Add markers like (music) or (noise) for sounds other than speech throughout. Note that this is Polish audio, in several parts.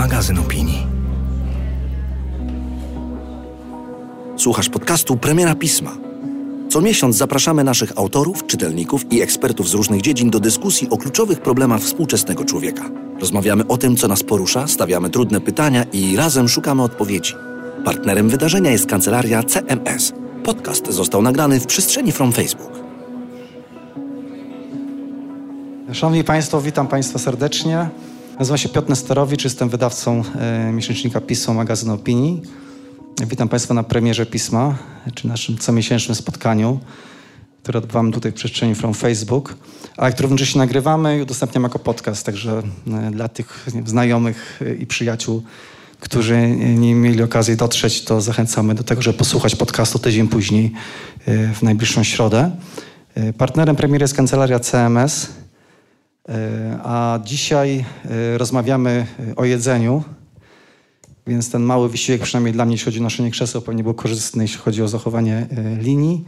magazyn opinii. Słuchasz podcastu Premiera Pisma. Co miesiąc zapraszamy naszych autorów, czytelników i ekspertów z różnych dziedzin do dyskusji o kluczowych problemach współczesnego człowieka. Rozmawiamy o tym, co nas porusza, stawiamy trudne pytania i razem szukamy odpowiedzi. Partnerem wydarzenia jest kancelaria CMS. Podcast został nagrany w przestrzeni From Facebook. Szanowni Państwo, witam Państwa serdecznie. Nazywam się Piotr Nesterowicz, jestem wydawcą e, miesięcznika Pismo, magazyn opinii. Witam Państwa na premierze Pisma, czy naszym comiesięcznym spotkaniu, które odbywamy tutaj w przestrzeni From Facebook, ale które równocześnie nagrywamy i udostępniam jako podcast, także e, dla tych znajomych i przyjaciół, którzy nie mieli okazji dotrzeć, to zachęcamy do tego, żeby posłuchać podcastu tydzień później e, w najbliższą środę. E, Partnerem premiery jest kancelaria CMS, e, a dzisiaj e, rozmawiamy o jedzeniu, więc ten mały wysiłek, przynajmniej dla mnie, jeśli chodzi o noszenie krzeseł, pewnie był korzystny, jeśli chodzi o zachowanie e, linii,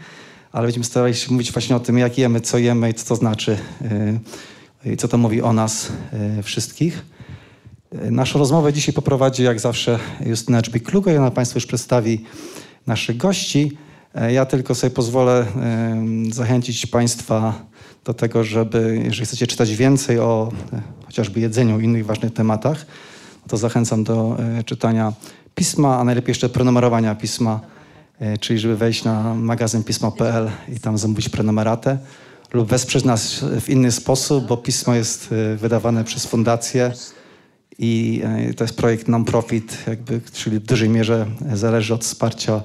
ale będziemy starali się mówić właśnie o tym, jak jemy, co jemy i co to znaczy e, i co to mówi o nas e, wszystkich. E, Naszą rozmowę dzisiaj poprowadzi, jak zawsze, Justyna Dżbik-Klugo i ona Państwu już przedstawi naszych gości. E, Ja tylko sobie pozwolę zachęcić Państwa do tego, żeby, jeżeli chcecie czytać więcej o e, chociażby jedzeniu i innych ważnych tematach, to zachęcam do e, czytania pisma, a najlepiej jeszcze prenumerowania pisma, e, czyli żeby wejść na magazyn pismo.pl i tam zamówić prenumeratę lub wesprzeć nas w inny sposób, bo pismo jest wydawane przez fundację i to jest projekt non-profit, jakby, czyli w dużej mierze zależy od wsparcia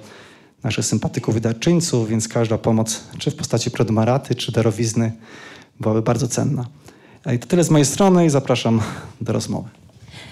naszych sympatyków i darczyńców, więc każda pomoc, czy w postaci prenumeraty, czy darowizny, byłaby bardzo cenna. I to tyle z mojej strony i zapraszam do rozmowy.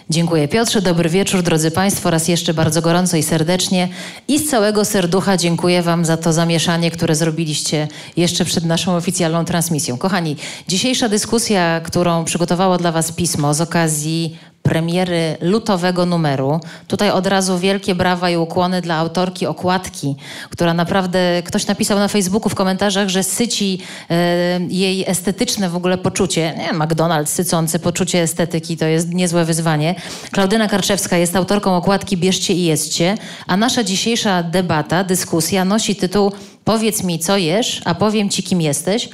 Dziękuję Piotrze, dobry wieczór drodzy Państwo, raz jeszcze bardzo gorąco i serdecznie i z całego serducha dziękuję Wam za to zamieszanie, które zrobiliście jeszcze przed naszą oficjalną transmisją. Kochani, dzisiejsza dyskusja, którą przygotowało dla Was pismo z okazji premiery lutowego numeru. Tutaj od razu wielkie brawa i ukłony dla autorki okładki, która naprawdę, ktoś napisał na Facebooku w komentarzach, że syci e, jej estetyczne w ogóle poczucie. Nie, McDonald's sycący poczucie estetyki to jest niezłe wyzwanie. Klaudyna Karczewska jest autorką okładki Bierzcie i jedzcie, a nasza dzisiejsza debata, dyskusja nosi tytuł Powiedz mi, co jesz, a powiem ci, kim jesteś.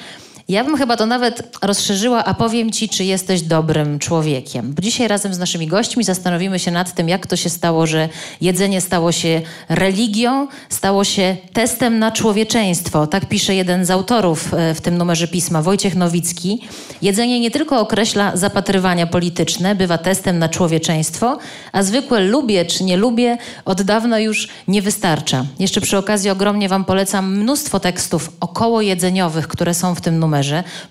Ja bym chyba to nawet rozszerzyła, a powiem Ci, czy jesteś dobrym człowiekiem. Bo dzisiaj razem z naszymi gośćmi zastanowimy się nad tym, jak to się stało, że jedzenie stało się religią, stało się testem na człowieczeństwo. Tak pisze jeden z autorów e, w tym numerze pisma, Wojciech Nowicki. Jedzenie nie tylko określa zapatrywania polityczne, bywa testem na człowieczeństwo, a zwykłe lubię czy nie lubię od dawna już nie wystarcza. Jeszcze przy okazji ogromnie Wam polecam mnóstwo tekstów około jedzeniowych, które są w tym numerze.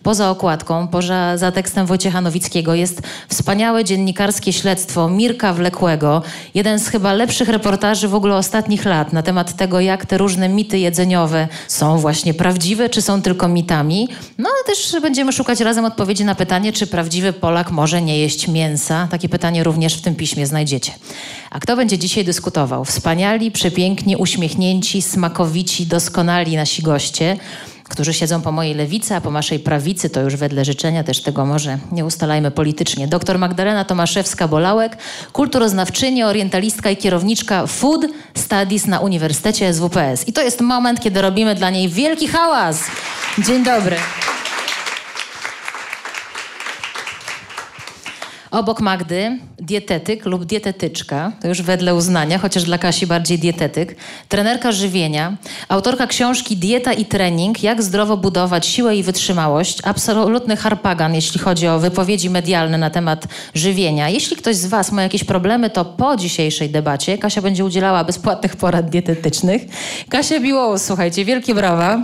Poza okładką, poza za tekstem Wojciecha Nowickiego jest wspaniałe dziennikarskie śledztwo Mirka Wlekłego. Jeden z chyba lepszych reportaży w ogóle ostatnich lat na temat tego, jak te różne mity jedzeniowe są właśnie prawdziwe, czy są tylko mitami. No ale też będziemy szukać razem odpowiedzi na pytanie, czy prawdziwy Polak może nie jeść mięsa. Takie pytanie również w tym piśmie znajdziecie. A kto będzie dzisiaj dyskutował? Wspaniali, przepiękni, uśmiechnięci, smakowici, doskonali nasi goście którzy siedzą po mojej lewicy, a po waszej prawicy, to już wedle życzenia, też tego może nie ustalajmy politycznie. Doktor Magdalena Tomaszewska-Bolałek, kulturoznawczyni, orientalistka i kierowniczka Food Studies na Uniwersytecie SWPS. I to jest moment, kiedy robimy dla niej wielki hałas. Dzień dobry. Obok Magdy dietetyk lub dietetyczka, to już wedle uznania, chociaż dla Kasi bardziej dietetyk, trenerka żywienia, autorka książki Dieta i trening, jak zdrowo budować siłę i wytrzymałość, absolutny harpagan, jeśli chodzi o wypowiedzi medialne na temat żywienia. Jeśli ktoś z Was ma jakieś problemy, to po dzisiejszej debacie Kasia będzie udzielała bezpłatnych porad dietetycznych. Kasia Biłołus, słuchajcie, wielkie brawa.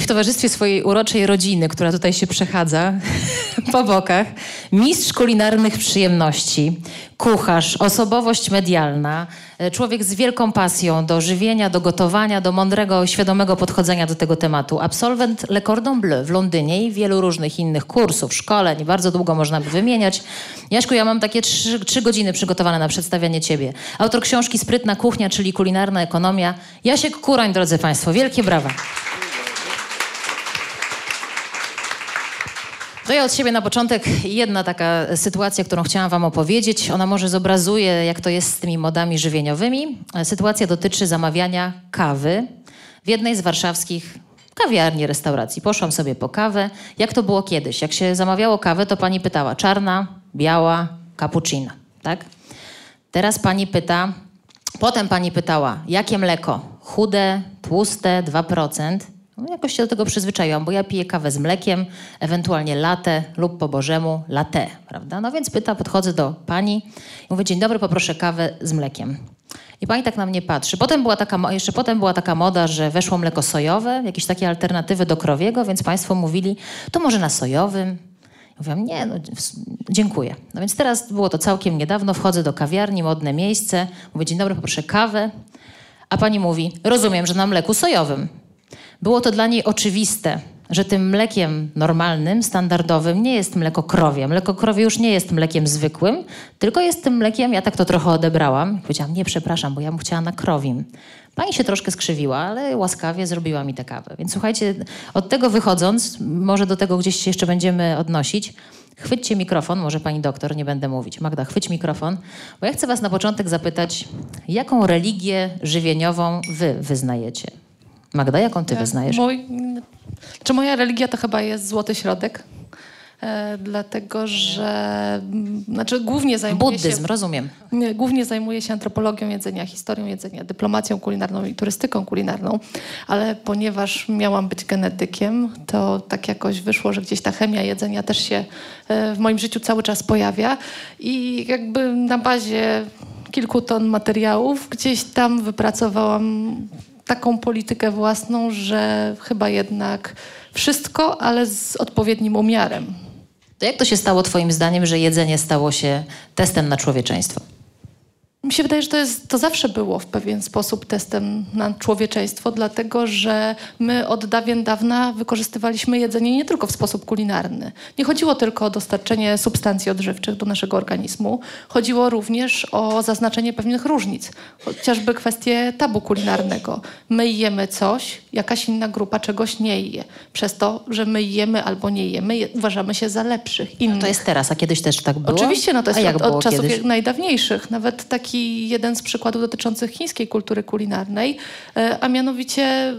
I w towarzystwie swojej uroczej rodziny, która tutaj się przechadza (laughs) po bokach, mistrz kulinarnych przyjemności, kucharz, osobowość medialna, człowiek z wielką pasją do żywienia, do gotowania, do mądrego, świadomego podchodzenia do tego tematu. Absolwent Le Cordon Bleu w Londynie i wielu różnych innych kursów, szkoleń, bardzo długo można by wymieniać. Jaśku, ja mam takie trzy, trzy godziny przygotowane na przedstawianie ciebie. Autor książki Sprytna kuchnia, czyli kulinarna ekonomia. Jasiek Kurań, drodzy Państwo, wielkie brawa. To ja od siebie na początek jedna taka sytuacja, którą chciałam Wam opowiedzieć. Ona może zobrazuje, jak to jest z tymi modami żywieniowymi. Sytuacja dotyczy zamawiania kawy w jednej z warszawskich kawiarni, restauracji. Poszłam sobie po kawę. Jak to było kiedyś? Jak się zamawiało kawę, to pani pytała czarna, biała, cappuccino, tak? Teraz pani pyta, potem pani pytała, jakie mleko? Chude, tłuste, 2%. No, jakoś się do tego przyzwyczaiłam, bo ja piję kawę z mlekiem, ewentualnie latę lub po bożemu latte, prawda? No więc pyta, podchodzę do pani i mówię, dzień dobry, poproszę kawę z mlekiem. I pani tak na mnie patrzy. Potem była taka, jeszcze potem była taka moda, że weszło mleko sojowe, jakieś takie alternatywy do krowiego, więc państwo mówili, to może na sojowym. Mówiłam, nie, no, dziękuję. No więc teraz było to całkiem niedawno, wchodzę do kawiarni, modne miejsce, mówię, dzień dobry, poproszę kawę. A pani mówi, rozumiem, że na mleku sojowym. Było to dla niej oczywiste, że tym mlekiem normalnym, standardowym nie jest mleko krowie. Mleko krowie już nie jest mlekiem zwykłym, tylko jest tym mlekiem, ja tak to trochę odebrałam. Powiedziałam, nie, przepraszam, bo ja bym chciała na krowim. Pani się troszkę skrzywiła, ale łaskawie zrobiła mi tę kawę. Więc słuchajcie, od tego wychodząc, może do tego gdzieś się jeszcze będziemy odnosić, chwyćcie mikrofon, może pani doktor, nie będę mówić. Magda, chwyć mikrofon, bo ja chcę was na początek zapytać, jaką religię żywieniową wy wyznajecie? Magda, jaką ty wyznajesz? Mój, czy moja religia to chyba jest złoty środek? E, dlatego, że znaczy głównie zajmuję Buddyzm, się... rozumiem. Nie, głównie zajmuję się antropologią jedzenia, historią jedzenia, dyplomacją kulinarną i turystyką kulinarną, ale ponieważ miałam być genetykiem, to tak jakoś wyszło, że gdzieś ta chemia jedzenia też się e, w moim życiu cały czas pojawia i jakby na bazie kilku ton materiałów gdzieś tam wypracowałam taką politykę własną, że chyba jednak wszystko, ale z odpowiednim umiarem. To jak to się stało Twoim zdaniem, że jedzenie stało się testem na człowieczeństwo? Mi się wydaje, że to, jest, to zawsze było w pewien sposób testem na człowieczeństwo, dlatego że my od dawien dawna wykorzystywaliśmy jedzenie nie tylko w sposób kulinarny. Nie chodziło tylko o dostarczenie substancji odżywczych do naszego organizmu, chodziło również o zaznaczenie pewnych różnic, chociażby kwestie tabu kulinarnego. My jemy coś, jakaś inna grupa czegoś nie je. Przez to, że my jemy albo nie jemy, je, uważamy się za lepszych, innych. No to jest teraz, a kiedyś też tak było? Oczywiście, no to jest od, od czasów najdawniejszych. Nawet taki taki jeden z przykładów dotyczących chińskiej kultury kulinarnej, e, a mianowicie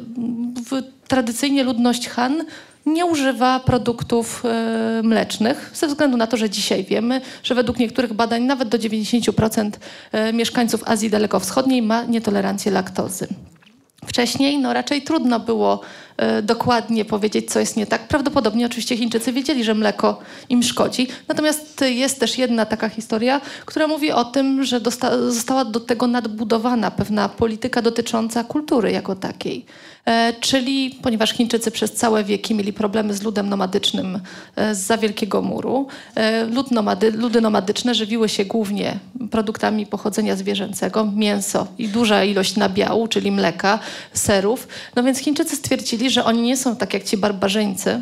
tradycyjnie ludność Han nie używa produktów e, mlecznych, ze względu na to, że dzisiaj wiemy, że według niektórych badań nawet do 90% e, mieszkańców Azji Dalekowschodniej ma nietolerancję laktozy. Wcześniej no, raczej trudno było y, dokładnie powiedzieć, co jest nie tak. Prawdopodobnie oczywiście Chińczycy wiedzieli, że mleko im szkodzi. Natomiast jest też jedna taka historia, która mówi o tym, że została do tego nadbudowana pewna polityka dotycząca kultury jako takiej. E, czyli ponieważ Chińczycy przez całe wieki mieli problemy z ludem nomadycznym e, z za Wielkiego Muru, e, lud nomady, ludy nomadyczne żywiły się głównie produktami pochodzenia zwierzęcego, mięso i duża ilość nabiału, czyli mleka, serów. No więc Chińczycy stwierdzili, że oni nie są tak jak ci barbarzyńcy,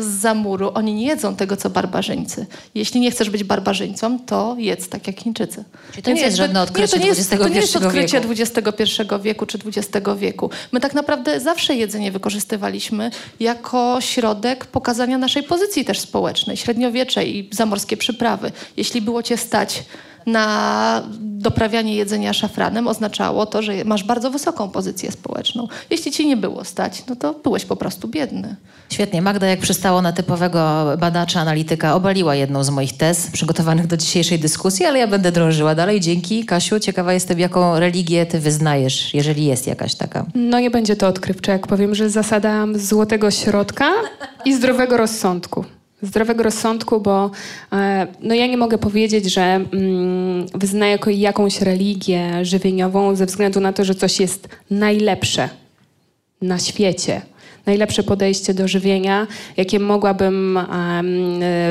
z zamuru. Oni nie jedzą tego, co barbarzyńcy. Jeśli nie chcesz być barbarzyńcą, to jedz tak jak Chińczycy. Czyli to nie jest żadne odkrycie nie, to nie jest, XXI To nie jest odkrycie wieku. XXI wieku czy XX wieku. My tak naprawdę zawsze jedzenie wykorzystywaliśmy jako środek pokazania naszej pozycji też społecznej. Średniowiecze i zamorskie przyprawy. Jeśli było cię stać na doprawianie jedzenia szafranem oznaczało to, że masz bardzo wysoką pozycję społeczną. Jeśli ci nie było stać, no to byłeś po prostu biedny. Świetnie. Magda, jak przystało na typowego badacza, analityka, obaliła jedną z moich tez przygotowanych do dzisiejszej dyskusji, ale ja będę drążyła dalej. Dzięki. Kasiu, ciekawa jestem, jaką religię ty wyznajesz, jeżeli jest jakaś taka. No nie będzie to odkrywcze, jak powiem, że zasada złotego środka i zdrowego rozsądku zdrowego rozsądku, bo e, no ja nie mogę powiedzieć, że mm, wyznaję jakąś religię żywieniową ze względu na to, że coś jest najlepsze na świecie najlepsze podejście do żywienia, jakie mogłabym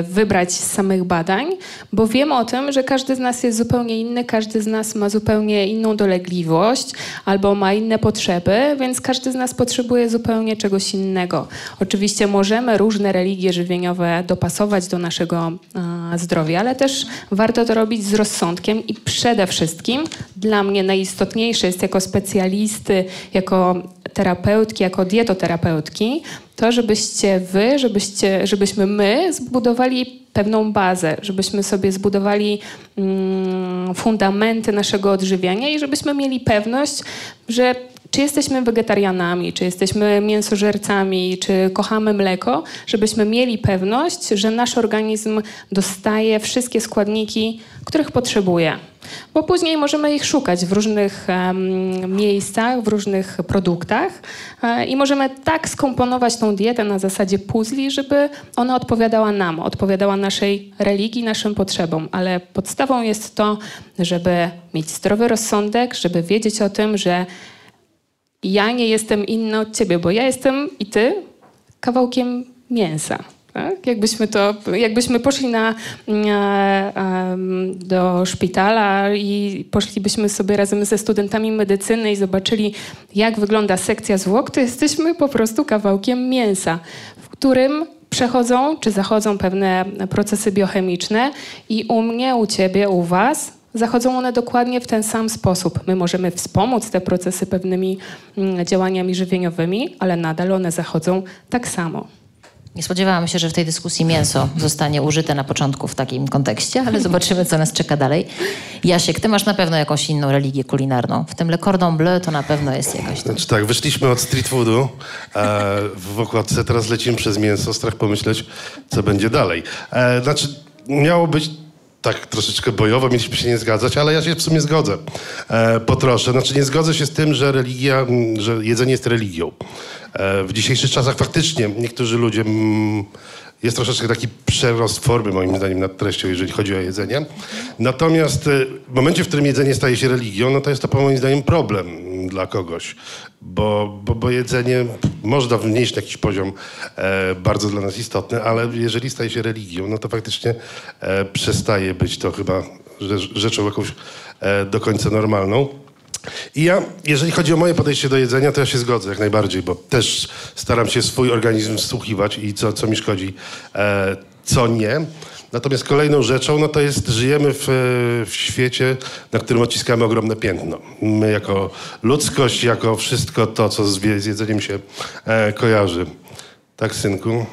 wybrać z samych badań, bo wiem o tym, że każdy z nas jest zupełnie inny, każdy z nas ma zupełnie inną dolegliwość albo ma inne potrzeby, więc każdy z nas potrzebuje zupełnie czegoś innego. Oczywiście możemy różne religie żywieniowe dopasować do naszego zdrowie, ale też warto to robić z rozsądkiem i przede wszystkim dla mnie najistotniejsze jest jako specjalisty, jako terapeutki, jako dietoterapeutki, to żebyście wy, żebyście, żebyśmy my zbudowali pewną bazę, żebyśmy sobie zbudowali mm, fundamenty naszego odżywiania i żebyśmy mieli pewność, że czy jesteśmy wegetarianami, czy jesteśmy mięsożercami, czy kochamy mleko, żebyśmy mieli pewność, że nasz organizm dostaje wszystkie składniki, których potrzebuje. Bo później możemy ich szukać w różnych um, miejscach, w różnych produktach e, i możemy tak skomponować tą dietę na zasadzie puzli, żeby ona odpowiadała nam, odpowiadała naszej religii, naszym potrzebom. Ale podstawą jest to, żeby mieć zdrowy rozsądek, żeby wiedzieć o tym, że ja nie jestem inna od ciebie, bo ja jestem i ty kawałkiem mięsa. Tak? Jakbyśmy, to, jakbyśmy poszli na, na, do szpitala i poszlibyśmy sobie razem ze studentami medycyny i zobaczyli, jak wygląda sekcja zwłok, to jesteśmy po prostu kawałkiem mięsa, w którym przechodzą czy zachodzą pewne procesy biochemiczne i u mnie, u ciebie, u was zachodzą one dokładnie w ten sam sposób. My możemy wspomóc te procesy pewnymi mm, działaniami żywieniowymi, ale nadal one zachodzą tak samo. Nie spodziewałam się, że w tej dyskusji mięso zostanie użyte na początku w takim kontekście, ale zobaczymy, co nas czeka dalej. Jasiek, ty masz na pewno jakąś inną religię kulinarną. W tym Le Cordon Bleu to na pewno jest jakaś... Znaczy tak, wyszliśmy od street foodu e, w okładce, teraz lecimy przez mięso, strach pomyśleć, co będzie dalej. E, znaczy, miało być tak troszeczkę bojowo, mieliśmy się nie zgadzać, ale ja się w sumie zgodzę e, po trosze. Znaczy nie zgodzę się z tym, że religia, że jedzenie jest religią. E, w dzisiejszych czasach faktycznie niektórzy ludzie... Mm, jest troszeczkę taki przerost formy, moim zdaniem, nad treścią, jeżeli chodzi o jedzenie. Natomiast e, w momencie, w którym jedzenie staje się religią, no to jest to moim zdaniem problem dla kogoś, bo, bo, bo jedzenie można wnieść na jakiś poziom e, bardzo dla nas istotny, ale jeżeli staje się religią, no to faktycznie e, przestaje być to chyba rzeczą jakąś e, do końca normalną. I ja, jeżeli chodzi o moje podejście do jedzenia, to ja się zgodzę jak najbardziej, bo też staram się swój organizm wsłuchiwać i co, co mi szkodzi, e, co nie. Natomiast kolejną rzeczą, no to jest, żyjemy w, w świecie, na którym odciskamy ogromne piętno. My jako ludzkość, jako wszystko to, co z, z jedzeniem się e, kojarzy. Tak, synku?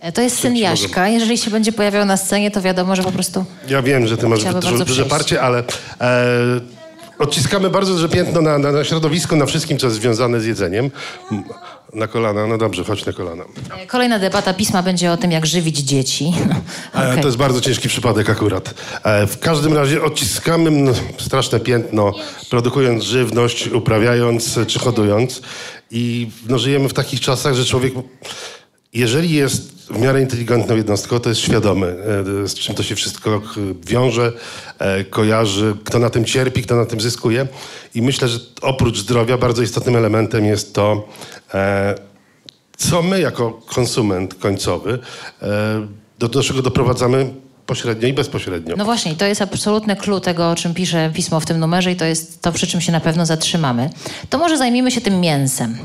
E, to jest syn Jaśka. Jeżeli się będzie pojawiał na scenie, to wiadomo, że po prostu... Ja wiem, że ty masz duże, duże parcie, ale... E, odciskamy bardzo duże piętno na, na, na środowisku, na wszystkim, co jest związane z jedzeniem. Na kolana, no dobrze, chodź na kolana. E, kolejna debata pisma będzie o tym, jak żywić dzieci. (laughs) okay. To jest bardzo ciężki przypadek akurat. E, w każdym razie odciskamy straszne piętno, produkując żywność, uprawiając czy hodując. I no, żyjemy w takich czasach, że człowiek, jeżeli jest w miarę inteligentną jednostką, to jest świadomy, e, z czym to się wszystko wiąże, e, kojarzy, kto na tym cierpi, kto na tym zyskuje. I myślę, że oprócz zdrowia bardzo istotnym elementem jest to, e, co my jako konsument końcowy, do czego doprowadzamy pośrednio i bezpośrednio. No właśnie, to jest absolutny clue tego, o czym pisze pismo w tym numerze i to jest to, przy czym się na pewno zatrzymamy. To może zajmijmy się tym mięsem,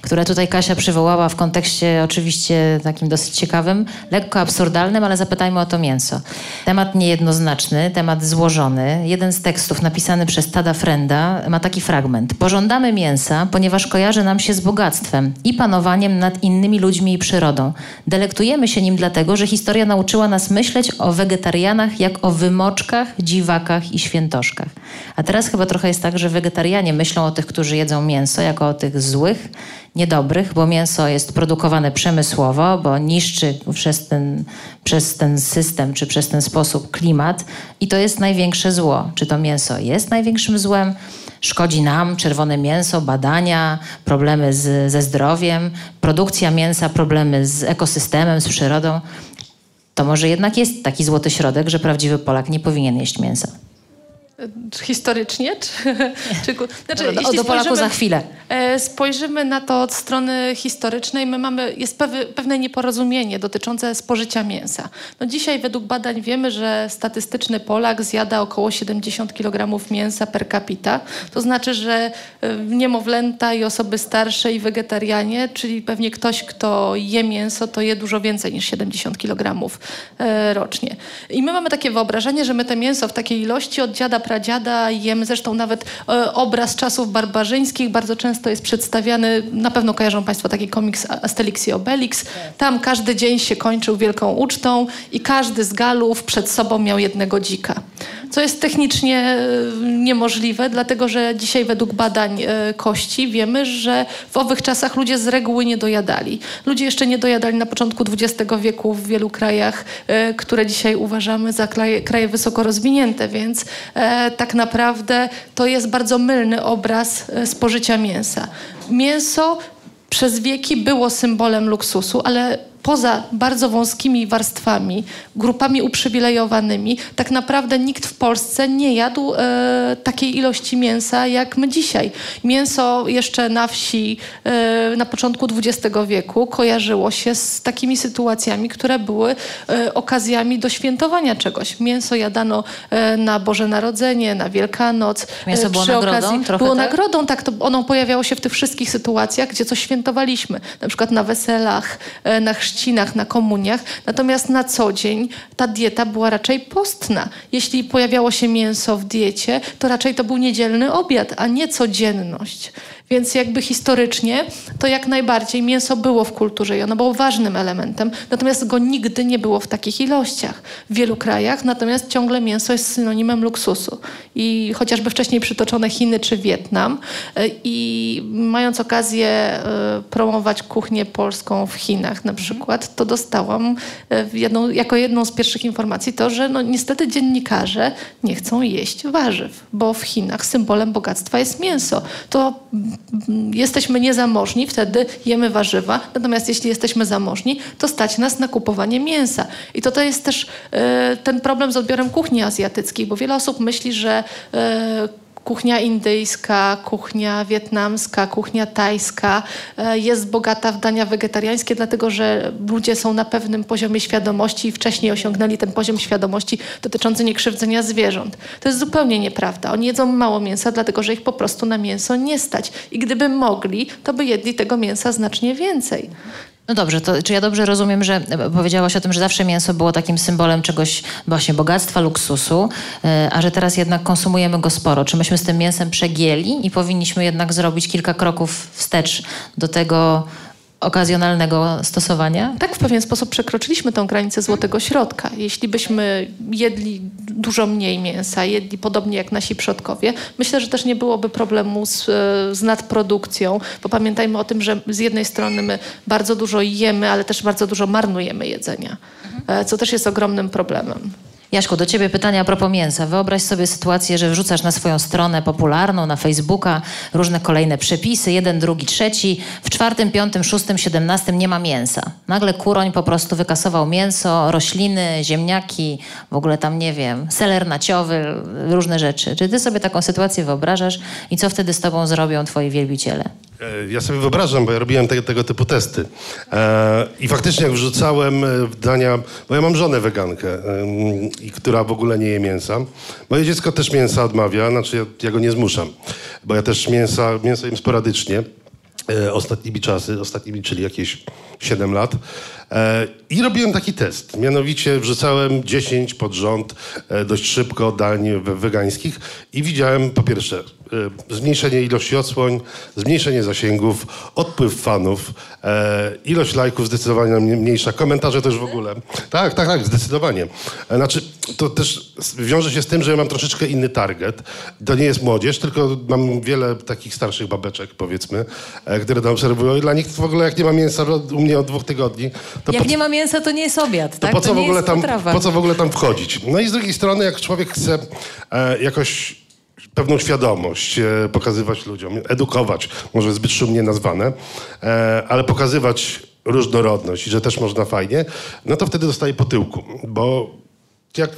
które tutaj Kasia przywołała w kontekście oczywiście takim dosyć ciekawym, lekko absurdalnym, ale zapytajmy o to mięso. Temat niejednoznaczny, temat złożony. Jeden z tekstów napisany przez Tada Frenda ma taki fragment. Pożądamy mięsa, ponieważ kojarzy nam się z bogactwem i panowaniem nad innymi ludźmi i przyrodą. Delektujemy się nim dlatego, że historia nauczyła nas myśleć o wegetarianach jak o wymoczkach, dziwakach i świętoszkach. A teraz chyba trochę jest tak, że wegetarianie myślą o tych, którzy jedzą mięso, jako o tych złych, niedobrych, bo mięso jest produkowane przemysłowo, bo niszczy przez ten, przez ten system czy przez ten sposób klimat i to jest największe zło. Czy to mięso jest największym złem? Szkodzi nam czerwone mięso, badania, problemy z, ze zdrowiem, produkcja mięsa, problemy z ekosystemem, z przyrodą to może jednak jest taki złoty środek, że prawdziwy Polak nie powinien jeść mięsa. Historycznie? Czy, czy, znaczy, do, do Polaku za chwilę. e, spojrzymy na to od strony historycznej, my mamy, jest pewy, pewne nieporozumienie dotyczące spożycia mięsa. No dzisiaj według badań wiemy, że statystyczny Polak zjada około 70 kg mięsa per capita. To znaczy, że e, niemowlęta i osoby starsze i wegetarianie, czyli pewnie ktoś, kto je mięso, to je dużo więcej niż 70 kg e, rocznie. I my mamy takie wyobrażenie, że my te mięso w takiej ilości od dziada, pradziada jemy. Zresztą nawet obraz czasów barbarzyńskich bardzo często jest przedstawiany, na pewno kojarzą Państwo taki komiks Asterix i Obelix. Tam każdy dzień się kończył wielką ucztą i każdy z Galów przed sobą miał jednego dzika. Co jest technicznie e, niemożliwe, dlatego że dzisiaj według badań e, kości wiemy, że w owych czasach ludzie z reguły nie dojadali. Ludzie jeszcze nie dojadali na początku XX wieku w wielu krajach, e, które dzisiaj uważamy za kraje, kraje wysoko rozwinięte, więc tak naprawdę to jest bardzo mylny obraz spożycia mięsa. Mięso przez wieki było symbolem luksusu, ale poza bardzo wąskimi warstwami, grupami uprzywilejowanymi, tak naprawdę nikt w Polsce nie jadł e, takiej ilości mięsa jak my dzisiaj. Mięso jeszcze na wsi e, na początku XX wieku kojarzyło się z takimi sytuacjami, które były e, okazjami do świętowania czegoś. Mięso jadano e, na Boże Narodzenie, na Wielkanoc. Mięso było nagrodą? Okazji, trochę było tak? nagrodą, tak, to ono pojawiało się w tych wszystkich sytuacjach, gdzie coś świętowaliśmy. Na przykład na weselach, e, na chrzcinach chrzcinach, na komuniach. Natomiast na co dzień ta dieta była raczej postna. Jeśli pojawiało się mięso w diecie, to raczej to był niedzielny obiad, a nie codzienność. Więc jakby historycznie to jak najbardziej mięso było w kulturze i ono było ważnym elementem, natomiast go nigdy nie było w takich ilościach. W wielu krajach natomiast ciągle mięso jest synonimem luksusu. I chociażby wcześniej przytoczone Chiny czy Wietnam e, i mając okazję e, promować kuchnię polską w Chinach na przykład, to dostałam e, jedną, jako jedną z pierwszych informacji to, że no niestety dziennikarze nie chcą jeść warzyw, bo w Chinach symbolem bogactwa jest mięso. To jesteśmy niezamożni, wtedy jemy warzywa, natomiast jeśli jesteśmy zamożni, to stać nas na kupowanie mięsa. I to, to jest też e, ten problem z odbiorem kuchni azjatyckiej, bo wiele osób myśli, że e, kuchnia indyjska, kuchnia wietnamska, kuchnia tajska e, jest bogata w dania wegetariańskie, dlatego że ludzie są na pewnym poziomie świadomości i wcześniej osiągnęli ten poziom świadomości dotyczący niekrzywdzenia zwierząt. To jest zupełnie nieprawda. Oni jedzą mało mięsa, dlatego że ich po prostu na mięso nie stać. I gdyby mogli, to by jedli tego mięsa znacznie więcej. No dobrze, to czy ja dobrze rozumiem, że powiedziałaś o tym, że zawsze mięso było takim symbolem czegoś właśnie bogactwa, luksusu, e, a że teraz jednak konsumujemy go sporo. Czy myśmy z tym mięsem przegięli i powinniśmy jednak zrobić kilka kroków wstecz do tego, okazjonalnego stosowania? Tak, w pewien sposób przekroczyliśmy tą granicę złotego środka. Jeśli byśmy jedli dużo mniej mięsa, jedli podobnie jak nasi przodkowie, myślę, że też nie byłoby problemu z, z nadprodukcją, bo pamiętajmy o tym, że z jednej strony my bardzo dużo jemy, ale też bardzo dużo marnujemy jedzenia, mhm. co też jest ogromnym problemem. Jaśku, do ciebie pytanie a propos mięsa. Wyobraź sobie sytuację, że wrzucasz na swoją stronę popularną, na Facebooka różne kolejne przepisy, jeden, drugi, trzeci. W czwartym, piątym, szóstym, siedemnastym nie ma mięsa. Nagle kuroń po prostu wykasował mięso, rośliny, ziemniaki, w ogóle tam, nie wiem, seler naciowy, różne rzeczy. Czy ty sobie taką sytuację wyobrażasz i co wtedy z tobą zrobią twoi wielbiciele? E, ja sobie wyobrażam, bo ja robiłem te, tego typu testy. E, I faktycznie jak wrzucałem e, dania, bo ja mam żonę wegankę, i która w ogóle nie je mięsa. Moje dziecko też mięsa odmawia, znaczy ja, ja go nie zmuszam, bo ja też mięsa, mięso jem sporadycznie. E, ostatnimi czasy, ostatnimi, czyli jakieś 7 lat. E, I robiłem taki test. Mianowicie wrzucałem 10 pod rząd dość szybko dań wegańskich i widziałem po pierwsze E, zmniejszenie ilości odsłoń, zmniejszenie zasięgów, odpływ fanów, e, ilość lajków zdecydowanie mniejsza, komentarze też w ogóle. Tak, tak, tak, zdecydowanie. E, znaczy, to też wiąże się z tym, że ja mam troszeczkę inny target. To nie jest młodzież, tylko mam wiele takich starszych babeczek, powiedzmy, e, które to obserwują i dla nich w ogóle jak nie ma mięsa u mnie od dwóch tygodni... Jak po, nie ma mięsa, to nie jest obiad, tak? Po co, w ogóle tam, po co w ogóle tam wchodzić? No i z drugiej strony, jak człowiek chce e, jakoś pewną świadomość e, pokazywać ludziom, edukować, może zbyt szumnie nazwane, e, ale pokazywać różnorodność i że też można fajnie, no to wtedy dostaje po tyłku, bo jak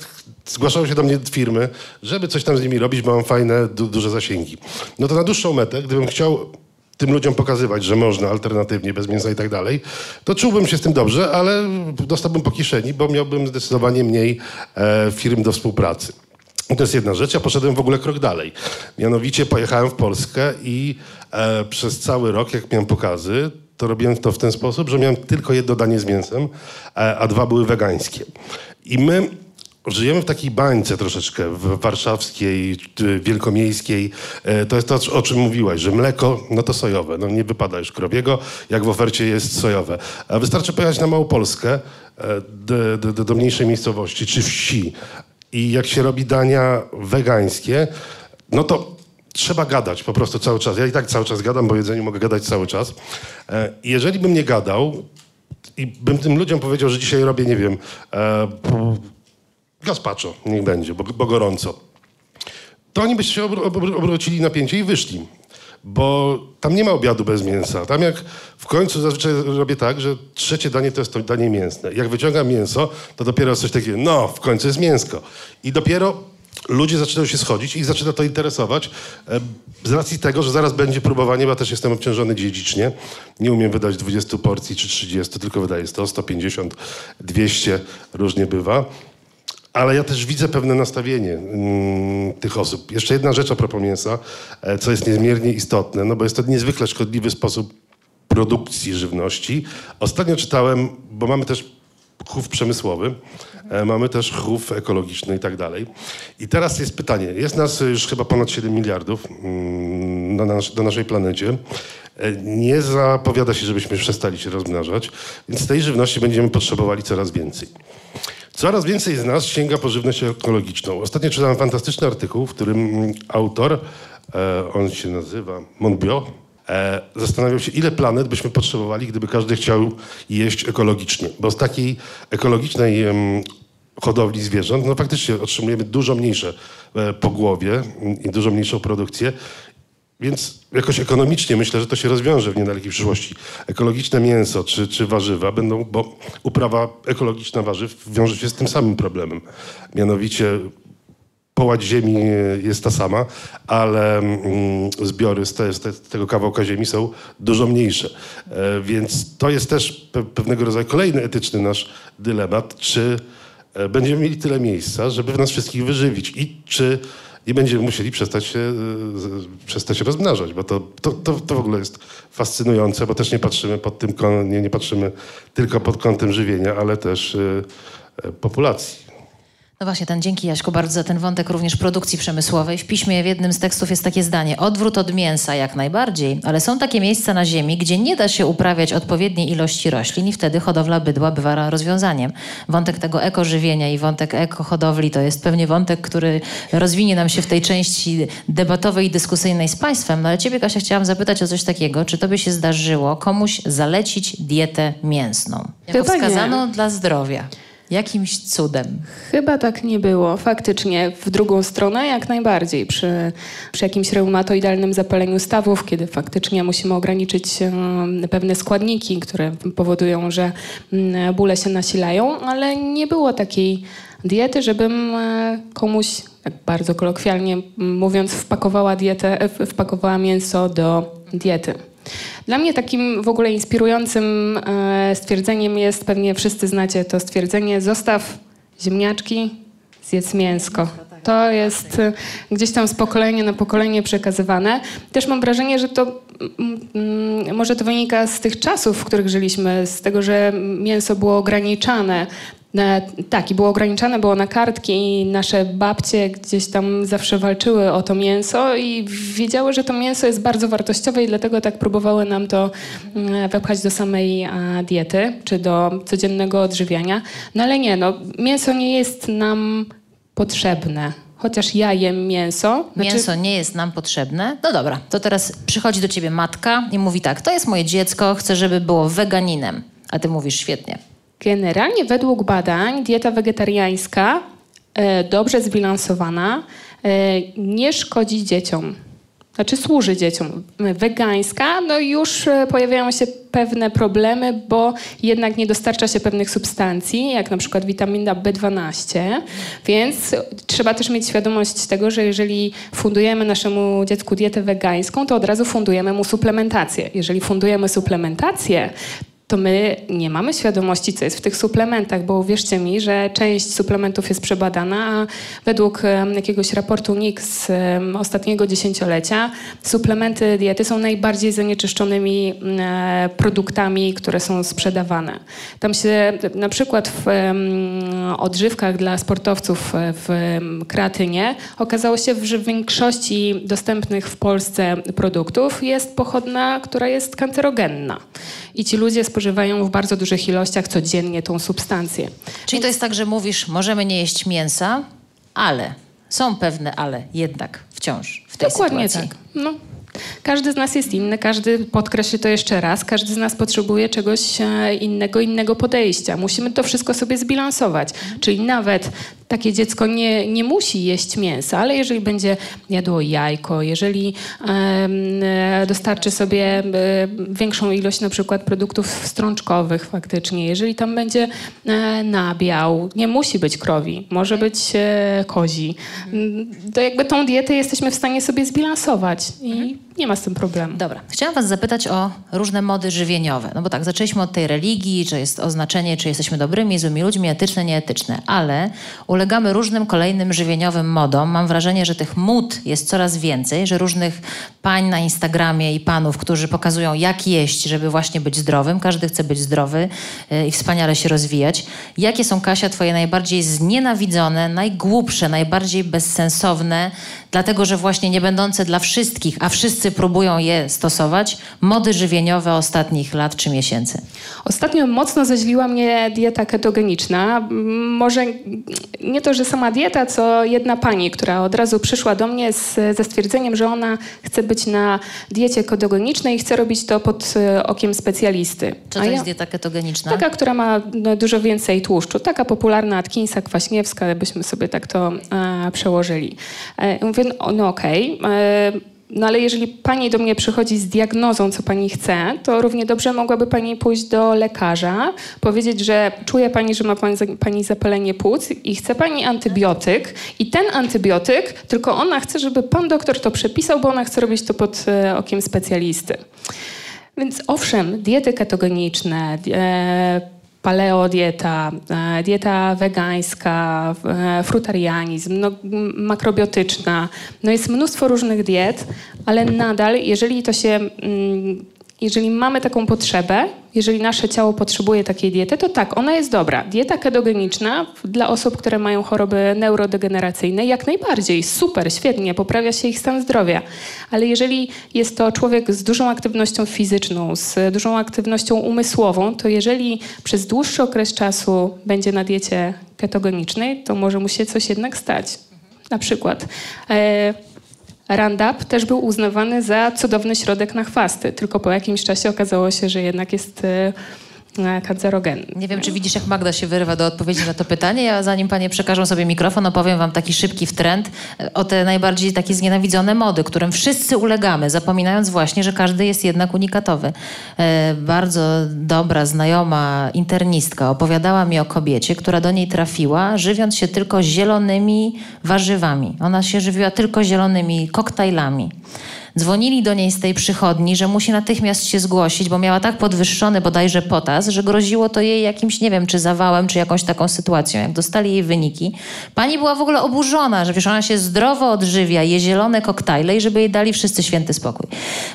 zgłaszały się do mnie firmy, żeby coś tam z nimi robić, bo mam fajne, du duże zasięgi. No to na dłuższą metę, gdybym chciał tym ludziom pokazywać, że można alternatywnie, bez mięsa i tak dalej, to czułbym się z tym dobrze, ale dostałbym po kieszeni, bo miałbym zdecydowanie mniej e, firm do współpracy. I to jest jedna rzecz. Ja poszedłem w ogóle krok dalej. Mianowicie pojechałem w Polskę i e, przez cały rok, jak miałem pokazy, to robiłem to w ten sposób, że miałem tylko jedno danie z mięsem, e, a dwa były wegańskie. I my Żyjemy w takiej bańce troszeczkę w warszawskiej, wielkomiejskiej. E, to jest to, o czym mówiłaś, że mleko, no to sojowe. No nie wypada już krowiego, jak w ofercie jest sojowe. A wystarczy pojechać na Małopolskę, e, do, do, do mniejszej miejscowości czy wsi i jak się robi dania wegańskie, no to trzeba gadać po prostu cały czas. Ja i tak cały czas gadam, bo jedzeniu mogę gadać cały czas. E, jeżeli bym nie gadał i bym tym ludziom powiedział, że dzisiaj robię, nie wiem, gazpacho, niech będzie, bo, bo gorąco. To oni by się obrócili napięcie i wyszli. Bo tam nie ma obiadu bez mięsa. Tam jak w końcu zazwyczaj robię tak, że trzecie danie to jest to danie mięsne. Jak wyciągam mięso, to dopiero coś takiego, no, w końcu jest mięsko. I dopiero ludzie zaczynają się schodzić i zaczyna to interesować e, z racji tego, że zaraz będzie próbowanie, bo ja też jestem obciążony dziedzicznie. Nie umiem wydać 20 porcji czy 30, tylko wydaję 100, 150, 200, różnie bywa ale ja też widzę pewne nastawienie mm, tych osób. Jeszcze jedna rzecz a propos mięsa, e, co jest niezmiernie istotne, no bo jest to niezwykle szkodliwy sposób produkcji żywności. Ostatnio czytałem, bo mamy też chów przemysłowy, e, mamy też chów ekologiczny i tak dalej. I teraz jest pytanie, jest nas już chyba ponad 7 miliardów mm, na, nas, na naszej planecie. E, nie zapowiada się, żebyśmy przestali się rozmnażać, więc tej żywności będziemy potrzebowali coraz więcej. Coraz więcej z nas sięga po żywność ekologiczną. Ostatnio czytałem fantastyczny artykuł, w którym autor, e, on się nazywa Monbiot, e, zastanawiał się, ile planet byśmy potrzebowali, gdyby każdy chciał jeść ekologicznie. Bo z takiej ekologicznej hodowli zwierząt, no faktycznie otrzymujemy dużo mniejsze e, pogłowie i dużo mniejszą produkcję. Więc jakoś ekonomicznie myślę, że to się rozwiąże w niedalekiej przyszłości. Ekologiczne mięso czy, czy warzywa będą, bo uprawa ekologiczna warzyw wiąże się z tym samym problemem. Mianowicie połać ziemi jest ta sama, ale mm, zbiory z, te, z, tego kawałka ziemi są dużo mniejsze. E, więc to jest też pe pewnego rodzaju kolejny etyczny nasz dylemat, czy e, będziemy mieli tyle miejsca, żeby nas wszystkich wyżywić i czy i będziemy musieli przestać się, e, przestać się rozmnażać, bo to, to, to, to w ogóle jest fascynujące, bo też nie patrzymy pod tym, nie, nie patrzymy tylko pod kątem żywienia, ale też e, populacji. No właśnie, ten dzięki Jaśku bardzo za ten wątek również produkcji przemysłowej. W piśmie w jednym z tekstów jest takie zdanie: odwrót od mięsa jak najbardziej, ale są takie miejsca na ziemi, gdzie nie da się uprawiać odpowiedniej ilości roślin i wtedy hodowla bydła bywa rozwiązaniem. Wątek tego ekożywienia i wątek ekohodowli to jest pewnie wątek, który rozwinie nam się w tej części debatowej i dyskusyjnej z Państwem. No ale Ciebie, Kasia, chciałam zapytać o coś takiego. Czy Tobie się zdarzyło komuś zalecić dietę mięsną? Jako wskazaną dla zdrowia. Jakimś cudem. Chyba tak nie było. Faktycznie w drugą stronę jak najbardziej. Przy, przy jakimś reumatoidalnym zapaleniu stawów, kiedy faktycznie musimy ograniczyć pewne składniki, które powodują, że mm, bóle się nasilają, ale nie było takiej diety, żebym e, komuś, tak bardzo kolokwialnie mówiąc, wpakowała dietę, wpakowała mięso do diety. Dla mnie takim w ogóle inspirującym e, stwierdzeniem jest, pewnie wszyscy znacie to stwierdzenie, zostaw ziemniaczki, zjedz mięsko. To jest e, gdzieś tam z pokolenia na pokolenie przekazywane. Też mam wrażenie, że to mm, mm, może to wynika z tych czasów, w których żyliśmy, z tego, że mięso było ograniczane. Tak, i było ograniczane, było na kartki i nasze babcie gdzieś tam zawsze walczyły o to mięso i wiedziały, że to mięso jest bardzo wartościowe i dlatego tak próbowały nam to mm, wepchać do samej diety, czy do codziennego odżywiania. No ale nie, no, mięso nie jest nam potrzebne. Chociaż ja jem mięso. Znaczy... Mięso nie jest nam potrzebne. No dobra, to teraz przychodzi do ciebie matka i mówi tak, to jest moje dziecko, chcę, żeby było weganinem. A ty mówisz świetnie. Generalnie według badań dieta wegetariańska, e, dobrze zbilansowana, e, nie szkodzi dzieciom. znaczy służy dzieciom. Wegańska, no już e, pojawiają się pewne problemy, bo jednak nie dostarcza się pewnych substancji, jak na przykład witamina B12, więc trzeba też mieć świadomość tego, że jeżeli fundujemy naszemu dziecku dietę wegańską, to od razu fundujemy mu suplementację. Jeżeli fundujemy suplementację, to my nie mamy świadomości, co jest w tych suplementach, bo uwierzcie mi, że część suplementów jest przebadana, a według jakiegoś raportu NIK z ostatniego dziesięciolecia suplementy diety są najbardziej zanieczyszczonymi e, produktami, które są sprzedawane. Tam się na przykład w odżywkach dla sportowców e, w kreatynie okazało się, że w większości dostępnych w Polsce produktów jest pochodna, która jest kancerogenna. I ci ludzie spożywają w bardzo dużych ilościach codziennie tą substancję. Czyli to jest tak, że mówisz, możemy nie jeść mięsa, ale są pewne ale jednak wciąż w tej Dokładnie sytuacji. tak. No. Każdy z nas jest inny, każdy, podkreślę to jeszcze raz, każdy z nas potrzebuje czegoś e, innego, innego podejścia. Musimy to wszystko sobie zbilansować. Czyli nawet takie dziecko nie, nie musi jeść mięsa, ale jeżeli będzie jadło jajko, jeżeli e, dostarczy sobie e, większą ilość na przykład produktów strączkowych faktycznie, jeżeli tam będzie e, nabiał, nie musi być krowi, może być e, kozi, to jakby tą dietę jesteśmy w stanie sobie zbilansować i nie ma z tym problemu. Dobra. Chciałam was zapytać o różne mody żywieniowe. No bo tak, zaczęliśmy od tej religii, że jest oznaczenie, czy jesteśmy dobrymi, złymi ludźmi, etyczne, nieetyczne, ale ulegamy różnym kolejnym żywieniowym modom. Mam wrażenie, że tych mód jest coraz więcej, że różnych pań na Instagramie i panów, którzy pokazują jak jeść, żeby właśnie być zdrowym. Każdy chce być zdrowy yy, i wspaniale się rozwijać. Jakie są, Kasia, twoje najbardziej znienawidzone, najgłupsze, najbardziej bezsensowne, dlatego że właśnie nie będące dla wszystkich, a wszyscy próbują je stosować, mody żywieniowe ostatnich lat czy miesięcy? Ostatnio mocno zaźliła mnie dieta ketogeniczna. Może nie to, że sama dieta, co jedna pani, która od razu przyszła do mnie z, ze stwierdzeniem, że ona chce być na diecie ketogenicznej i chce robić to pod e, okiem specjalisty. Co to jest dieta ketogeniczna? Taka, która ma no, dużo więcej tłuszczu. Taka popularna Atkinsa, Kwaśniewska, byśmy sobie tak to e, przełożyli. E, mówię, no, no okej. Okay. No ale jeżeli pani do mnie przychodzi z diagnozą, co pani chce, to równie dobrze mogłaby pani pójść do lekarza, powiedzieć, że czuje pani, że ma pani, pani zapalenie płuc i chce pani antybiotyk i ten antybiotyk, tylko ona chce, żeby pan doktor to przepisał, bo ona chce robić to pod e, okiem specjalisty. Więc owszem, diety ketogeniczne, e, paleo dieta, e, dieta wegańska, e, frutarianizm, no, makrobiotyczna. No jest mnóstwo różnych diet, ale nadal, jeżeli to się mm, jeżeli mamy taką potrzebę, jeżeli nasze ciało potrzebuje takiej diety, to tak, ona jest dobra. Dieta ketogeniczna dla osób, które mają choroby neurodegeneracyjne, jak najbardziej, super, świetnie, poprawia się ich stan zdrowia. Ale jeżeli jest to człowiek z dużą aktywnością fizyczną, z dużą aktywnością umysłową, to jeżeli przez dłuższy okres czasu będzie na diecie ketogenicznej, to może mu się coś jednak stać. Na przykład. E, Roundup też był uznawany za cudowny środek na chwasty, tylko po jakimś czasie okazało się, że jednak jest e, kancerogenny. Nie wiem, czy widzisz, jak Magda się wyrywa do odpowiedzi na to pytanie. Ja zanim panie przekażą sobie mikrofon, opowiem wam taki szybki wtręt e, o te najbardziej takie znienawidzone mody, którym wszyscy ulegamy, zapominając właśnie, że każdy jest jednak unikatowy. E, bardzo dobra, znajoma internistka opowiadała mi o kobiecie, która do niej trafiła, żywiąc się tylko zielonymi warzywami. Ona się żywiła tylko zielonymi koktajlami. Dzwonili do niej z tej przychodni, że musi natychmiast się zgłosić, bo miała tak podwyższony bodajże potas, że groziło to jej jakimś, nie wiem, czy zawałem, czy jakąś taką sytuacją. Jak dostali jej wyniki, pani była w ogóle oburzona, że wiesz, ona się zdrowo odżywia, je zielone koktajle i żeby jej dali wszyscy święty spokój.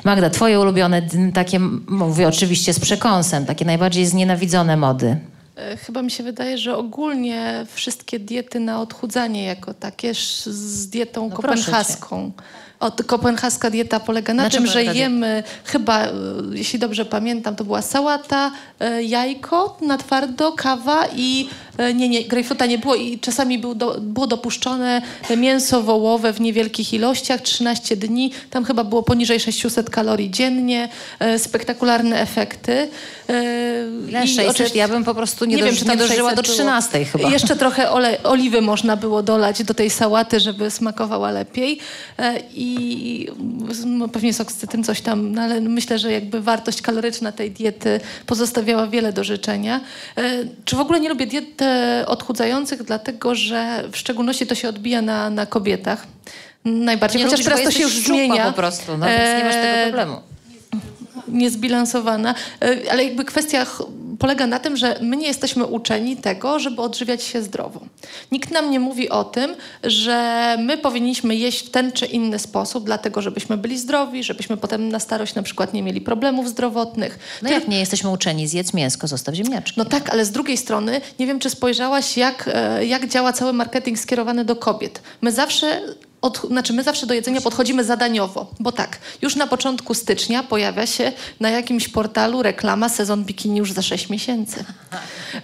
Magda, twoje ulubione takie, mówię oczywiście z przekąsem, takie najbardziej znienawidzone mody. E, chyba mi się wydaje, że ogólnie wszystkie diety na odchudzanie jako takie z dietą no kopenhaską. O, kopenhaska dieta polega na, na tym, że jemy chyba, e, jeśli dobrze pamiętam, to była sałata, e, jajko na twardo, kawa i e, nie, nie, grejpfruta nie było i czasami był do, było dopuszczone mięso wołowe w niewielkich ilościach, 13 dni. Tam chyba było poniżej 600 kalorii dziennie, spektakularne efekty. Ile 600? Ja bym po prostu nie nie, wiem, czy nie dożyła 600 do było. 13 chyba. Jeszcze trochę ole, oliwy można było dolać do tej sałaty, żeby smakowała lepiej. E, I no, pewnie sok z tym coś tam, no, ale myślę, że jakby wartość kaloryczna tej diety pozostawiała wiele do życzenia. E, Czy w ogóle nie lubię diet odchudzających, dlatego że w szczególności to się odbija na, na kobietach. Najbardziej, Nie chociaż lubisz, teraz to się już zmienia. po prostu, no, więc nie masz tego E, problemu. niezbilansowana, E, ale jakby kwestia polega na tym, że my nie jesteśmy uczeni tego, żeby odżywiać się zdrowo. Nikt nam nie mówi o tym, że my powinniśmy jeść w ten czy inny sposób, dlatego żebyśmy byli zdrowi, żebyśmy potem na starość na przykład nie mieli problemów zdrowotnych. No jak nie jesteśmy uczeni, zjedz mięsko, zostaw ziemniaczki. No tak, ale z drugiej strony nie wiem, czy spojrzałaś, jak, e, jak działa cały marketing skierowany do kobiet. My zawsze. Od, znaczy my zawsze do jedzenia podchodzimy zadaniowo, bo tak, już na początku stycznia pojawia się na jakimś portalu reklama sezon bikini już za 6 miesięcy.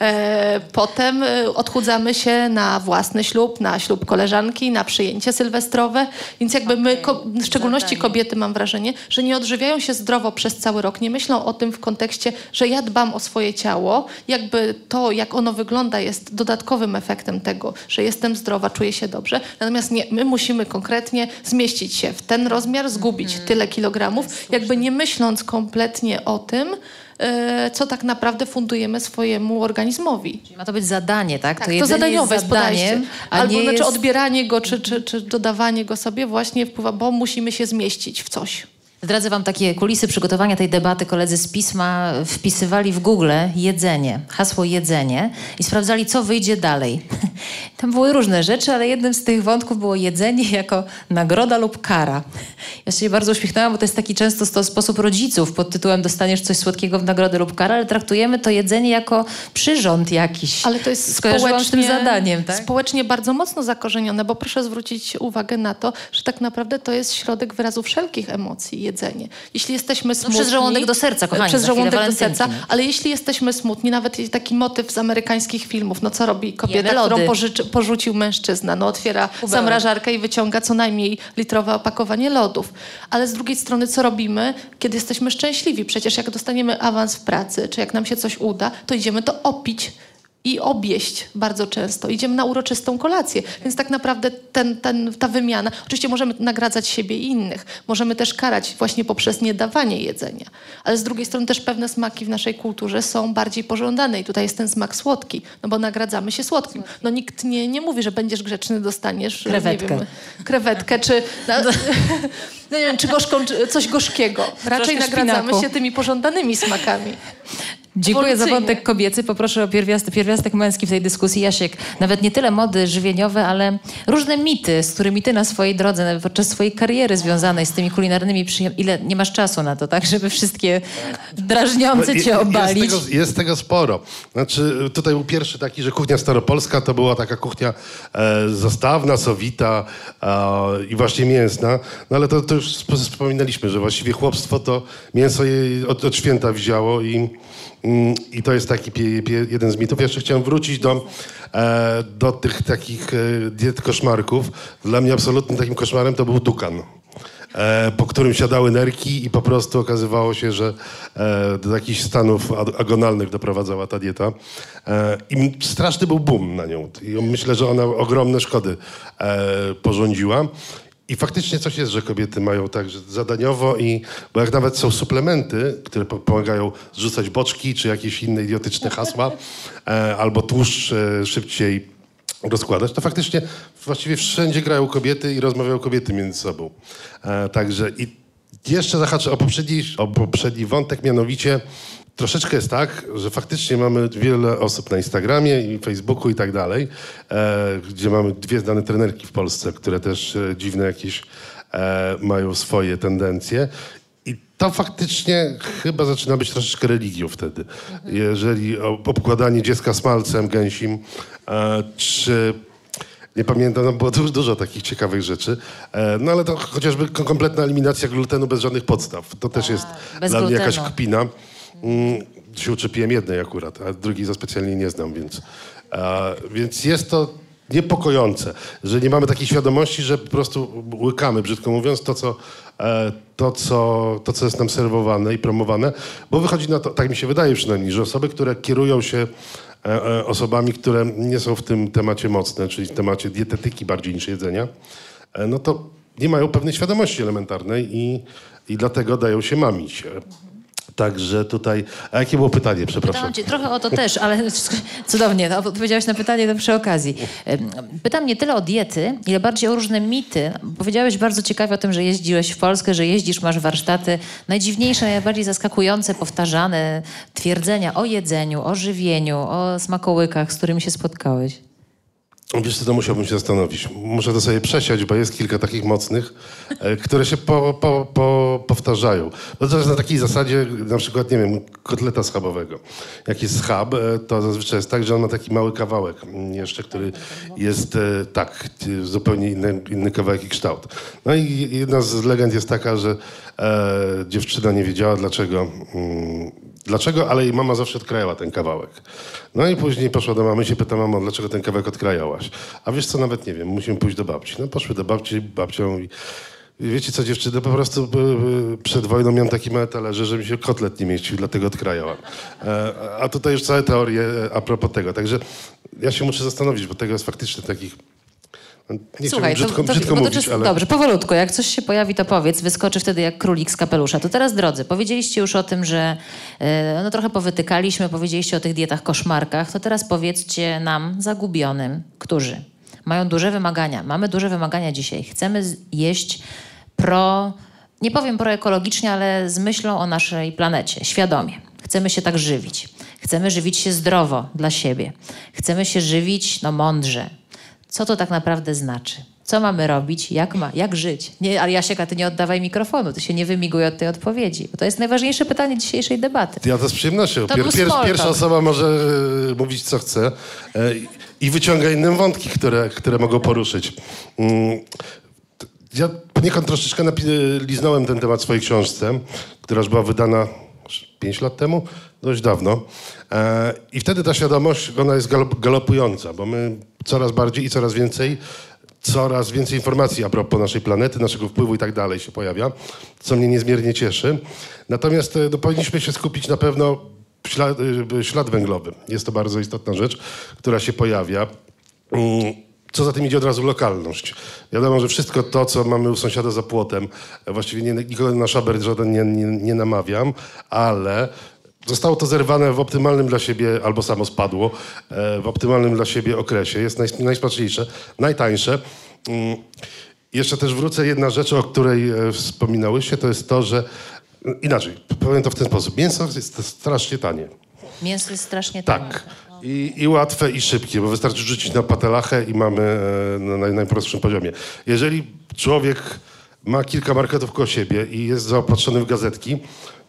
E, potem e, odchudzamy się na własny ślub, na ślub koleżanki, na przyjęcie sylwestrowe, więc jakby my, w szczególności kobiety mam wrażenie, że nie odżywiają się zdrowo przez cały rok, nie myślą o tym w kontekście, że ja dbam o swoje ciało, jakby to, jak ono wygląda jest dodatkowym efektem tego, że jestem zdrowa, czuję się dobrze. Natomiast nie, my musimy konkretnie zmieścić się w ten rozmiar, zgubić Mhm. tyle kilogramów, jakby nie myśląc kompletnie o tym, co tak naprawdę fundujemy swojemu organizmowi. Ma to być zadanie, tak? Tak, to, jedzenie zadaniowe jest zadaniem, a Albo nie znaczy jest... odbieranie go, czy, czy, czy dodawanie go sobie właśnie wpływa, bo musimy się zmieścić w coś. Zdradzę wam takie kulisy przygotowania tej debaty. Koledzy z pisma wpisywali w Google jedzenie, hasło jedzenie i sprawdzali, co wyjdzie dalej. (laughs) Tam były różne rzeczy, ale jednym z tych wątków było jedzenie jako nagroda lub kara. Ja się bardzo uśmiechnęłam, bo to jest taki często sto- sposób rodziców pod tytułem dostaniesz coś słodkiego w nagrodę lub karę, ale traktujemy to jedzenie jako przyrząd jakiś. Ale to jest Skojarzyłam z tym społecznie, zadaniem, tak? społecznie bardzo mocno zakorzenione, bo proszę zwrócić uwagę na to, że tak naprawdę to jest środek wyrazu wszelkich emocji, jedzenie. Jeśli jesteśmy smutni... No, przez żołądek do serca, kochani, Przez żołądek do serca, ale jeśli jesteśmy smutni, nawet taki motyw z amerykańskich filmów, no co robi kobieta, Jemy którą pożyczy, porzucił mężczyzna? No otwiera zamrażarkę i wyciąga co najmniej litrowe opakowanie lodów. Ale z drugiej strony co robimy, kiedy jesteśmy szczęśliwi? Przecież jak dostaniemy awans w pracy, czy jak nam się coś uda, to idziemy to opić i obieść bardzo często. Idziemy na uroczystą kolację. Więc tak naprawdę ten, ten, ta wymiana... Oczywiście możemy nagradzać siebie i innych. Możemy też karać właśnie poprzez niedawanie jedzenia. Ale z drugiej strony też pewne smaki w naszej kulturze są bardziej pożądane. I tutaj jest ten smak słodki, no bo nagradzamy się słodkim. No nikt nie, nie mówi, że będziesz grzeczny, dostaniesz... Krewetkę. Wiem, krewetkę, czy... Na, no (laughs) nie wiem, czy gorzką, czy coś gorzkiego. Raczej Troszkę nagradzamy szpinaku. się tymi pożądanymi smakami. Dziękuję za wątek kobiecy. Poproszę o pierwiastek, pierwiastek męski w tej dyskusji. Jasiek, nawet nie tyle mody żywieniowe, ale różne mity, z którymi ty na swojej drodze, nawet podczas swojej kariery związanej z tymi kulinarnymi przyjemnościami, ile nie masz czasu na to, tak? Żeby wszystkie drażniące No, cię obalić. Jest tego, jest tego sporo. Znaczy, tutaj był pierwszy taki, że kuchnia staropolska to była taka kuchnia e, zastawna, sowita e, i właśnie mięsna. No ale to, to już sp- wspominaliśmy, że właściwie chłopstwo to mięso je od, od święta wzięło i, i to jest taki jeden z mitów. Jeszcze chciałem wrócić do, e, do tych takich e, diet koszmarków. Dla mnie absolutnym takim koszmarem to był dukan e, po którym siadały nerki i po prostu okazywało się, że do jakichś stanów ag- agonalnych doprowadzała ta dieta. I straszny był boom na nią. I myślę, że ona ogromne szkody porządziła. I faktycznie coś jest, że kobiety mają tak, że zadaniowo i... Bo jak nawet są suplementy, które po- pomagają zrzucać boczki, czy jakieś inne idiotyczne hasła, (laughs) e, albo tłuszcz e, szybciej rozkładać, to faktycznie właściwie wszędzie grają kobiety i rozmawiają kobiety między sobą. E, także i jeszcze zahaczę o poprzedni, o poprzedni wątek, mianowicie troszeczkę jest tak, że faktycznie mamy wiele osób na Instagramie i Facebooku i tak dalej, e, gdzie mamy dwie znane trenerki w Polsce, które też e, dziwne jakieś e, mają swoje tendencje. I to faktycznie chyba zaczyna być troszeczkę religią wtedy. Jeżeli obkładanie dziecka smalcem gęsim, e, czy nie pamiętam, no było dużo, dużo takich ciekawych rzeczy. E, no ale to chociażby ko- kompletna eliminacja glutenu bez żadnych podstaw. To też jest bez dla mnie jakaś glutenu. kpina. Mm, się uczepiłem jednej akurat, a drugiej za specjalnie nie znam, więc, e, więc jest to niepokojące, że nie mamy takiej świadomości, że po prostu łykamy, brzydko mówiąc, to co, e, to, co, to, co jest nam serwowane i promowane, bo wychodzi na to, tak mi się wydaje przynajmniej, że osoby, które kierują się e, e, osobami, które nie są w tym temacie mocne, czyli w temacie dietetyki bardziej niż jedzenia, e, no to nie mają pewnej świadomości elementarnej i, i dlatego dają się mamić. Także tutaj. A jakie było pytanie, przepraszam? Pytałam cię trochę o to też, ale (laughs) cudownie, no, odpowiedziałeś na pytanie to przy okazji. Pytam nie tyle o diety, ile bardziej o różne mity. Powiedziałeś bardzo ciekawie o tym, że jeździłeś w Polskę, że jeździsz, masz warsztaty. Najdziwniejsze, najbardziej zaskakujące, powtarzane twierdzenia o jedzeniu, o żywieniu, o smakołykach, z którymi się spotkałeś. Wiesz co, to musiałbym się zastanowić. Muszę to sobie przesiać, bo jest kilka takich mocnych, e, które się po, po, po, powtarzają. Bo to jest na takiej zasadzie, na przykład, nie wiem, kotleta schabowego. Jak jest schab, e, to zazwyczaj jest tak, że on ma taki mały kawałek jeszcze, który jest, e, tak, zupełnie inny, inny kawałek i kształt. No i jedna z legend jest taka, że e, dziewczyna nie wiedziała, dlaczego mm, Dlaczego? Ale jej mama zawsze odkrajała ten kawałek. No i później poszła do mamy i się pyta, mamo, dlaczego ten kawałek odkrajałaś? A wiesz co, nawet nie wiem, musimy pójść do babci. No poszły do babci, babcią i wiecie co, dziewczyny, po prostu y, y, przed wojną miałem taki małe talerze, że mi się kotlet nie mieścił, dlatego odkrajałam. E, a tutaj już całe teorie e, a propos tego. Także ja się muszę zastanowić, bo tego jest faktycznie takich... Nie Słuchaj, brzydko, to, to, brzydko to mówić, czas- ale... Dobrze, powolutku. Jak coś się pojawi, to powiedz. Wyskoczy wtedy jak królik z kapelusza. To teraz, drodzy, powiedzieliście już o tym, że e, no, trochę powytykaliśmy, powiedzieliście o tych dietach koszmarkach. To teraz powiedzcie nam, zagubionym, którzy mają duże wymagania. Mamy duże wymagania dzisiaj. Chcemy jeść pro, nie powiem proekologicznie, ale z myślą o naszej planecie, świadomie. Chcemy się tak żywić. Chcemy żywić się zdrowo dla siebie. Chcemy się żywić no, mądrze. Co to tak naprawdę znaczy? Co mamy robić? Jak, ma, jak żyć? Nie, ale Jasieka, ty nie oddawaj mikrofonu, ty się nie wymiguj od tej odpowiedzi. Bo to jest najważniejsze pytanie dzisiejszej debaty. Ja to z przyjemnością. To small talk. pierwsza osoba może e, mówić, co chce e, i wyciąga innym wątki, które, które mogą poruszyć. T- ja poniekąd troszeczkę napi- liznąłem ten temat w swojej książce, która już była wydana 5 lat temu, dość dawno. E, I wtedy ta świadomość, ona jest galop, galopująca, bo my coraz bardziej i coraz więcej coraz więcej informacji a propos naszej planety, naszego wpływu i tak dalej się pojawia, co mnie niezmiernie cieszy. Natomiast e, no, powinniśmy się skupić na pewno ślad, e, ślad węglowy. Jest to bardzo istotna rzecz, która się pojawia. Co za tym idzie od razu lokalność. Wiadomo, że wszystko to, co mamy u sąsiada za płotem, właściwie nie, nikogo na szaber żaden nie, nie, nie namawiam, ale Zostało to zerwane w optymalnym dla siebie, albo samo spadło, e, w optymalnym dla siebie okresie. Jest naj, najsmaczniejsze, najtańsze. Mm, Jeszcze też wrócę, jedna rzecz, o której e, wspominałyście, to jest to, że inaczej, powiem to w ten sposób. Mięso jest strasznie tanie. Mięso jest strasznie tanie. Tak. I, I łatwe i szybkie, bo wystarczy rzucić na patelachę i mamy e, na naj, najprostszym poziomie. Jeżeli człowiek ma kilka marketów koło siebie i jest zaopatrzony w gazetki,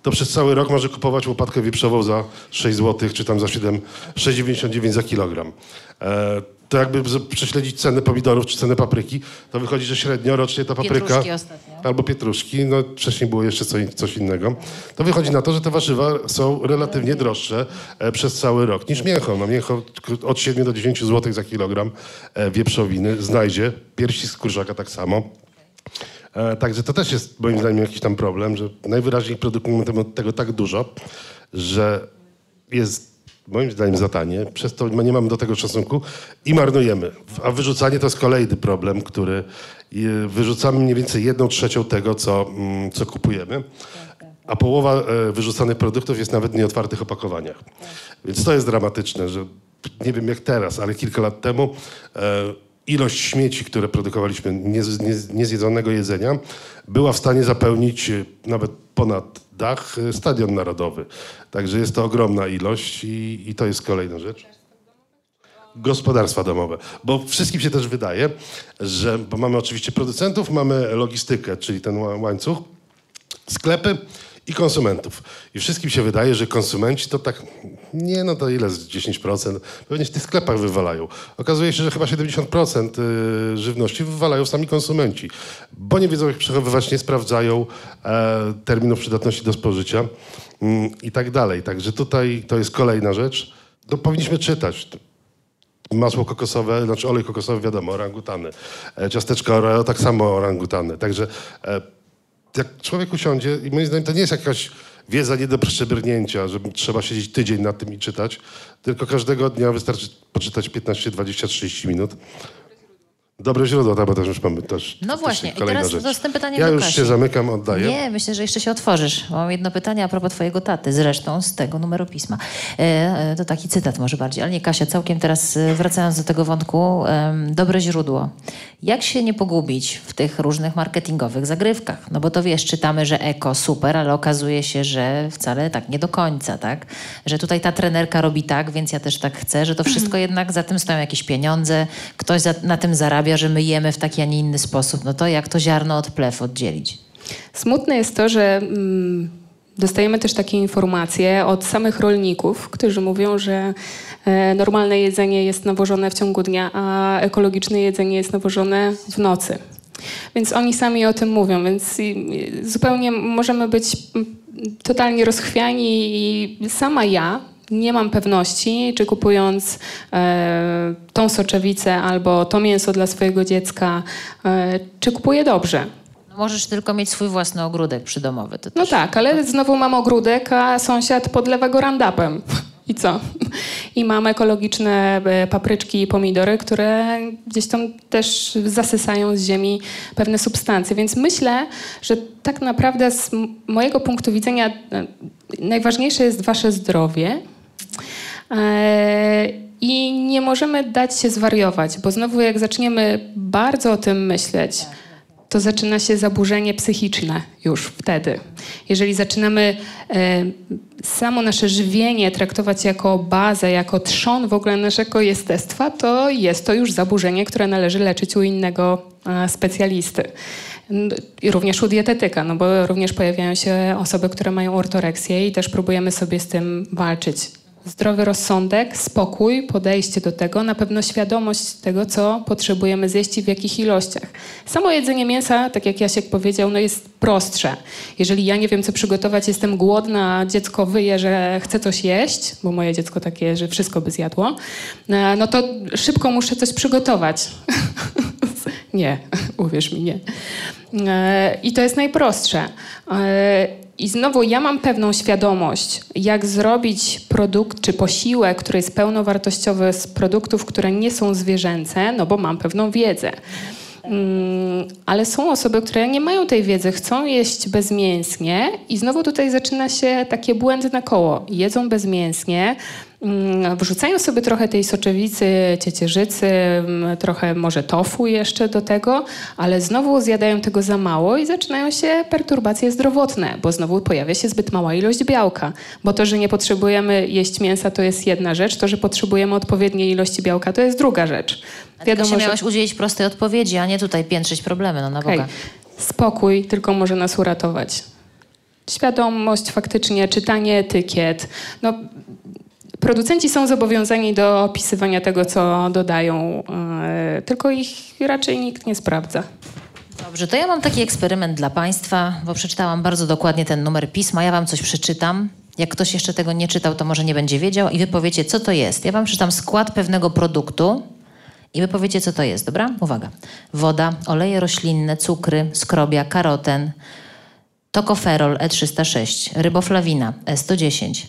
to przez cały rok może kupować łopatkę wieprzową za 6 zł, czy tam za 7, 6,99 za kilogram. E, to jakby prześledzić cenę pomidorów czy cenę papryki, to wychodzi, że średnio rocznie ta papryka... Pietruszki ostatnio. Albo pietruszki, no wcześniej było jeszcze coś, coś innego. To wychodzi na to, że te warzywa są relatywnie droższe e, przez cały rok niż mięcho. No mięcho od 7 do 10 zł za kilogram e, wieprzowiny znajdzie. Piersi z kurczaka tak samo. E, także to też jest moim zdaniem jakiś tam problem, że najwyraźniej produkujemy tego tak dużo, że jest moim zdaniem za tanie, przez to nie mamy do tego szacunku i marnujemy. A wyrzucanie to jest kolejny problem, który wyrzucamy mniej więcej jedną trzecią tego, co, mm, co kupujemy. A połowa e, wyrzucanych produktów jest nawet w nieotwartych opakowaniach. Więc to jest dramatyczne, że nie wiem jak teraz, ale kilka lat temu e, ilość śmieci, które produkowaliśmy, niez- niez- niezjedzonego jedzenia, była w stanie zapełnić e, nawet ponad dach e, stadion narodowy. Także jest to ogromna ilość i, i to jest kolejna rzecz gospodarstwa domowe. Bo wszystkim się też wydaje, że bo mamy oczywiście producentów, mamy logistykę, czyli ten ła- łańcuch, sklepy i konsumentów. I wszystkim się wydaje, że konsumenci to tak, nie no to ile z 10%, pewnie w tych sklepach wywalają. Okazuje się, że chyba 70% y, żywności wywalają sami konsumenci, bo nie wiedzą jak przechowywać, nie sprawdzają e, terminów przydatności do spożycia mm, i tak dalej. Także tutaj to jest kolejna rzecz. No, powinniśmy czytać masło kokosowe, znaczy olej kokosowy, wiadomo, orangutany. E, ciasteczka Oreo, tak samo orangutany. Także e, jak człowiek usiądzie, i moim zdaniem to nie jest jakaś wiedza nie do przebrnięcia, że trzeba siedzieć tydzień nad tym i czytać, tylko każdego dnia wystarczy poczytać 15, 20, 30 minut. Dobre źródło, tak, bo też już mamy też. No też właśnie, i teraz rzecz. to z tym pytaniem Ja już Kasi. się zamykam, oddaję. Nie, myślę, że jeszcze się otworzysz. Mam jedno pytanie a propos twojego taty, zresztą z tego numeru pisma. E, e, to taki cytat może bardziej, ale nie Kasia, całkiem teraz e, wracając do tego wątku, em, dobre źródło. Jak się nie pogubić w tych różnych marketingowych zagrywkach? No bo to wiesz, czytamy, że eko super, ale okazuje się, że wcale tak nie do końca, tak? Że tutaj ta trenerka robi tak, więc ja też tak chcę, że to wszystko jednak za tym stoją jakieś pieniądze, ktoś za, na tym zarabia, że my jemy w taki, a nie inny sposób. No to jak to ziarno od plew oddzielić? Smutne jest to, że mm, dostajemy też takie informacje od samych rolników, którzy mówią, że e, normalne jedzenie jest nawożone w ciągu dnia, a ekologiczne jedzenie jest nawożone w nocy. Więc oni sami o tym mówią, więc zupełnie możemy być mm, totalnie rozchwiani i sama ja nie mam pewności, czy kupując e, tą soczewicę albo to mięso dla swojego dziecka, e, czy kupuję dobrze. No możesz tylko mieć swój własny ogródek przydomowy. To No tak, ale znowu mam ogródek, a sąsiad podlewa go randapem. (laughs) I co? (laughs) I mam ekologiczne e, papryczki i pomidory, które gdzieś tam też zasysają z ziemi pewne substancje. Więc myślę, że tak naprawdę z mojego punktu widzenia e, najważniejsze jest wasze zdrowie. E, I nie możemy dać się zwariować, bo znowu jak zaczniemy bardzo o tym myśleć, to zaczyna się zaburzenie psychiczne już wtedy. Jeżeli zaczynamy e, samo nasze żywienie traktować jako bazę, jako trzon w ogóle naszego jestestwa, to jest to już zaburzenie, które należy leczyć u innego e, specjalisty. I również u dietetyka, no bo również pojawiają się osoby, które mają ortoreksję i też próbujemy sobie z tym walczyć. Zdrowy rozsądek, spokój, podejście do tego, na pewno świadomość tego, co potrzebujemy zjeść i w jakich ilościach. Samo jedzenie mięsa, tak jak Jasiek powiedział, no jest prostsze. Jeżeli ja nie wiem, co przygotować, jestem głodna, a dziecko wyje, że chce coś jeść, bo moje dziecko takie, że wszystko by zjadło, e, no to szybko muszę coś przygotować. (laughs) nie, (laughs) uwierz mi, nie. E, I to jest najprostsze. I znowu ja mam pewną świadomość, jak zrobić produkt czy posiłek, który jest pełnowartościowy z produktów, które nie są zwierzęce, no bo mam pewną wiedzę. Mm, Ale są osoby, które nie mają tej wiedzy, chcą jeść bezmięsnie i znowu tutaj zaczyna się takie błędne koło. Jedzą bezmięsnie, wrzucają sobie trochę tej soczewicy, ciecierzycy, mm, trochę może tofu jeszcze do tego, ale znowu zjadają tego za mało i zaczynają się perturbacje zdrowotne, bo znowu pojawia się zbyt mała ilość białka. Bo to, że nie potrzebujemy jeść mięsa, to jest jedna rzecz, to, że potrzebujemy odpowiedniej ilości białka, to jest druga rzecz. Wiadomo, się miałaś udzielić prostej odpowiedzi, a nie tutaj piętrzyć problemy, no na. Boga. Spokój tylko może nas uratować. Świadomość, faktycznie, czytanie etykiet. No, producenci są zobowiązani do opisywania tego, co dodają, e, tylko ich raczej nikt nie sprawdza. Dobrze, to ja mam taki eksperyment dla Państwa, bo przeczytałam bardzo dokładnie ten numer pisma. Ja Wam coś przeczytam. Jak ktoś jeszcze tego nie czytał, to może nie będzie wiedział i wy powiecie, co to jest. Ja Wam przeczytam skład pewnego produktu i wy powiecie, co to jest, dobra? Uwaga. Woda, oleje roślinne, cukry, skrobia, karoten, tokoferol E306, ryboflawina E110,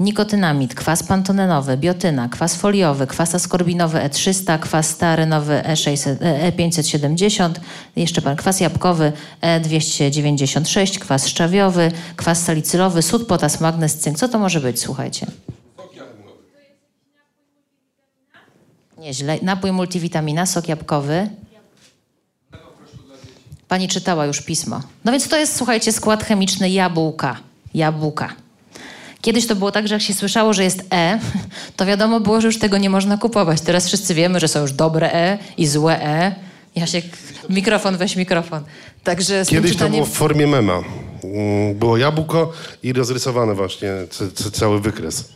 nikotynamid, kwas pantonenowy, biotyna, kwas foliowy, kwas askorbinowy E300, kwas stearynowy E600, E- E570, jeszcze pan kwas jabłkowy E296, kwas szczawiowy, kwas salicylowy, sód, potas, magnez, cynk. Co to może być, słuchajcie? Nieźle. Napój multivitamina, sok jabłkowy. Pani czytała już pismo. No więc to jest, słuchajcie, skład chemiczny jabłka. Jabłka. Kiedyś to było tak, że jak się słyszało, że jest E, to wiadomo było, że już tego nie można kupować. Teraz wszyscy wiemy, że są już dobre E i złe E. Jasiek, mikrofon, weź mikrofon. Także Kiedyś to czytaniem... było w formie mema. Mm, Było jabłko i rozrysowane właśnie c- c- cały wykres.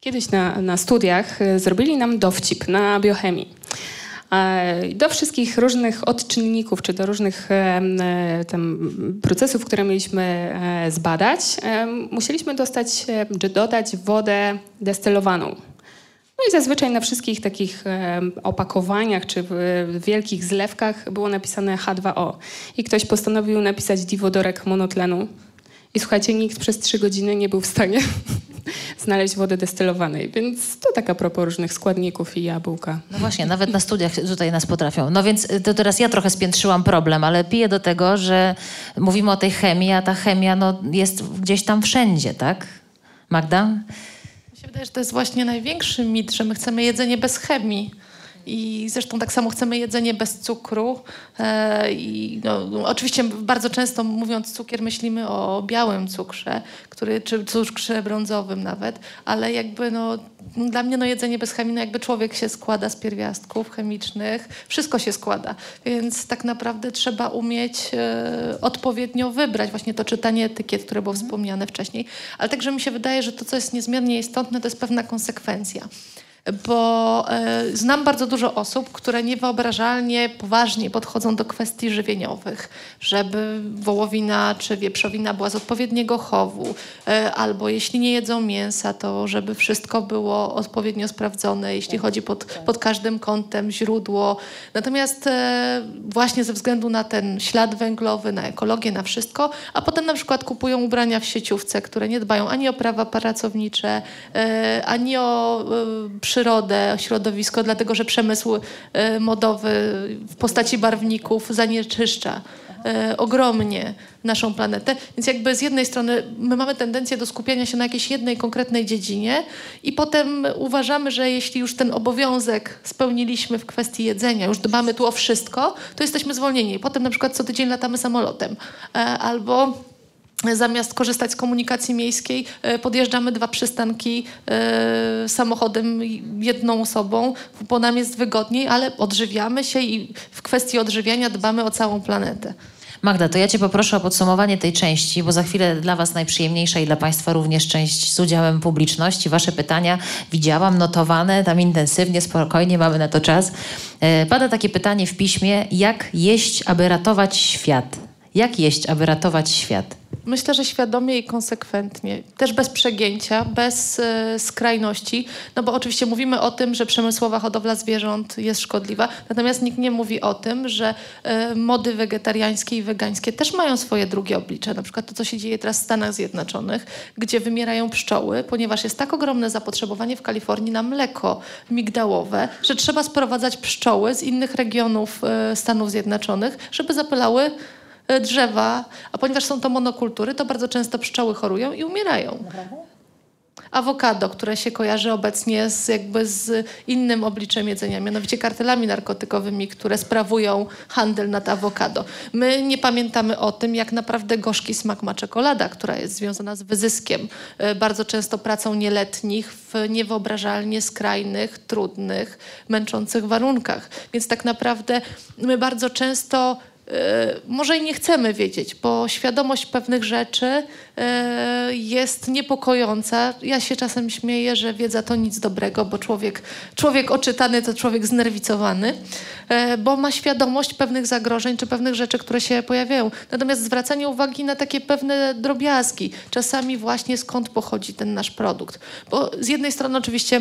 Kiedyś na, na studiach e, zrobili nam dowcip na biochemii. E, Do wszystkich różnych odczynników, czy do różnych e, e, tam procesów, które mieliśmy zbadać, musieliśmy dostać, czy dodać wodę destylowaną. No i zazwyczaj na wszystkich takich opakowaniach czy wielkich zlewkach było napisane H2O. I ktoś postanowił napisać diwodorek monotlenu. I słuchajcie, nikt przez trzy godziny nie był w stanie (laughs) (laughs) znaleźć wody destylowanej. Więc to taka propos różnych składników i jabłka. No właśnie, nawet na studiach tutaj nas potrafią. No więc y, to teraz ja trochę spiętrzyłam problem, ale piję do tego, że mówimy o tej chemii, a ta chemia no, jest gdzieś tam wszędzie, tak? Magda? Mi się wydaje, że to jest właśnie największy mit, że my chcemy jedzenie bez chemii. I zresztą tak samo chcemy jedzenie bez cukru. E, I no, oczywiście bardzo często mówiąc cukier myślimy o białym cukrze, który, czy cukrze brązowym nawet, ale jakby no, dla mnie no, jedzenie bez chemii, no jakby człowiek się składa z pierwiastków chemicznych, wszystko się składa, więc tak naprawdę trzeba umieć e, odpowiednio wybrać właśnie to czytanie etykiet, które było wspomniane wcześniej, ale także mi się wydaje, że to, co jest niezmiernie istotne, to jest pewna konsekwencja bo e, znam bardzo dużo osób, które niewyobrażalnie poważnie podchodzą do kwestii żywieniowych, żeby wołowina czy wieprzowina była z odpowiedniego chowu, e, albo jeśli nie jedzą mięsa, to żeby wszystko było odpowiednio sprawdzone, jeśli chodzi pod, pod każdym kątem źródło. Natomiast e, właśnie ze względu na ten ślad węglowy, na ekologię, na wszystko, a potem na przykład kupują ubrania w sieciówce, które nie dbają ani o prawa pracownicze, ani o e, przyrodę, środowisko, dlatego że przemysł e, modowy w postaci barwników zanieczyszcza e, ogromnie naszą planetę. Więc jakby z jednej strony my mamy tendencję do skupiania się na jakiejś jednej konkretnej dziedzinie i potem uważamy, że jeśli już ten obowiązek spełniliśmy w kwestii jedzenia, już dbamy tu o wszystko, to jesteśmy zwolnieni. Potem na przykład co tydzień latamy samolotem e, albo Zamiast korzystać z komunikacji miejskiej, e, podjeżdżamy dwa przystanki e, samochodem jedną osobą, bo nam jest wygodniej, ale odżywiamy się i w kwestii odżywiania dbamy o całą planetę. Magda, to ja Cię poproszę o podsumowanie tej części, bo za chwilę dla Was najprzyjemniejsza i dla Państwa również część z udziałem publiczności. Wasze pytania widziałam, notowane tam intensywnie, spokojnie, mamy na to czas. E, pada takie pytanie w piśmie, jak jeść, aby ratować świat? Jak jeść, aby ratować świat? Myślę, że świadomie i konsekwentnie, też bez przegięcia, bez e, skrajności, no bo oczywiście mówimy o tym, że przemysłowa hodowla zwierząt jest szkodliwa, natomiast nikt nie mówi o tym, że e, mody wegetariańskie i wegańskie też mają swoje drugie oblicze. Na przykład to, co się dzieje teraz w Stanach Zjednoczonych, gdzie wymierają pszczoły, ponieważ jest tak ogromne zapotrzebowanie w Kalifornii na mleko migdałowe, że trzeba sprowadzać pszczoły z innych regionów e, Stanów Zjednoczonych, żeby zapylały drzewa, a ponieważ są to monokultury, to bardzo często pszczoły chorują i umierają. Awokado, które się kojarzy obecnie z, jakby z innym obliczem jedzenia, mianowicie kartelami narkotykowymi, które sprawują handel nad awokado. My nie pamiętamy o tym, jak naprawdę gorzki smak ma czekolada, która jest związana z wyzyskiem, e, bardzo często pracą nieletnich w niewyobrażalnie skrajnych, trudnych, męczących warunkach. Więc tak naprawdę my bardzo często E, może i nie chcemy wiedzieć, bo świadomość pewnych rzeczy e, jest niepokojąca. Ja się czasem śmieję, że wiedza to nic dobrego, bo człowiek, człowiek oczytany to człowiek znerwicowany, e, bo ma świadomość pewnych zagrożeń czy pewnych rzeczy, które się pojawiają. Natomiast zwracanie uwagi na takie pewne drobiazgi, czasami właśnie skąd pochodzi ten nasz produkt. Bo z jednej strony oczywiście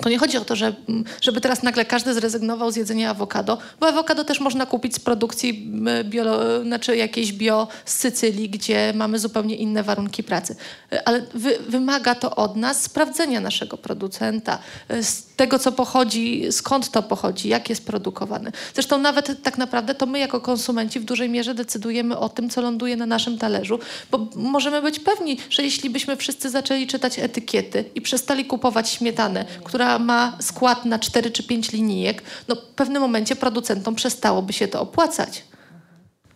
to nie chodzi o to, że, żeby teraz nagle każdy zrezygnował z jedzenia awokado, bo awokado też można kupić z produkcji bio, znaczy jakiejś bio z Sycylii, gdzie mamy zupełnie inne warunki pracy. Ale wy, wymaga to od nas sprawdzenia naszego producenta, z tego co pochodzi, skąd to pochodzi, jak jest produkowane. Zresztą nawet tak naprawdę to my jako konsumenci w dużej mierze decydujemy o tym, co ląduje na naszym talerzu, bo możemy być pewni, że jeśli byśmy wszyscy zaczęli czytać etykiety i przestali kupować śmietanę, która która ma skład na 4 czy 5 linijek, no w pewnym momencie producentom przestałoby się to opłacać.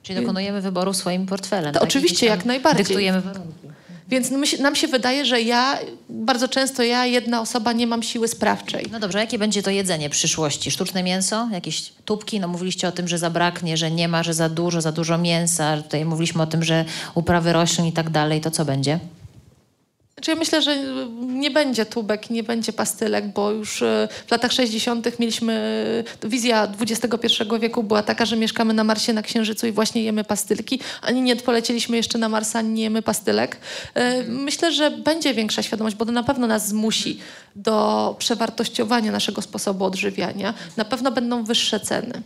Czyli dokonujemy wyboru swoim portfelem. To tak? oczywiście, jak najbardziej. Dyktujemy warunki. Więc nam się wydaje, że ja, bardzo często ja, jedna osoba, nie mam siły sprawczej. No dobrze, jakie będzie to jedzenie przyszłości? Sztuczne mięso? Jakieś tubki? No mówiliście o tym, że zabraknie, że nie ma, że za dużo, za dużo mięsa. Tutaj mówiliśmy o tym, że uprawy roślin i tak dalej. To co będzie? Znaczy ja myślę, że nie będzie tubek, nie będzie pastylek, bo już e, w latach 60. mieliśmy, e, wizja XXI wieku była taka, że mieszkamy na Marsie, na Księżycu i właśnie jemy pastylki. Ani nie polecieliśmy jeszcze na Marsa, ani nie jemy pastylek. E, myślę, że będzie większa świadomość, bo to na pewno nas zmusi do przewartościowania naszego sposobu odżywiania. Na pewno będą wyższe ceny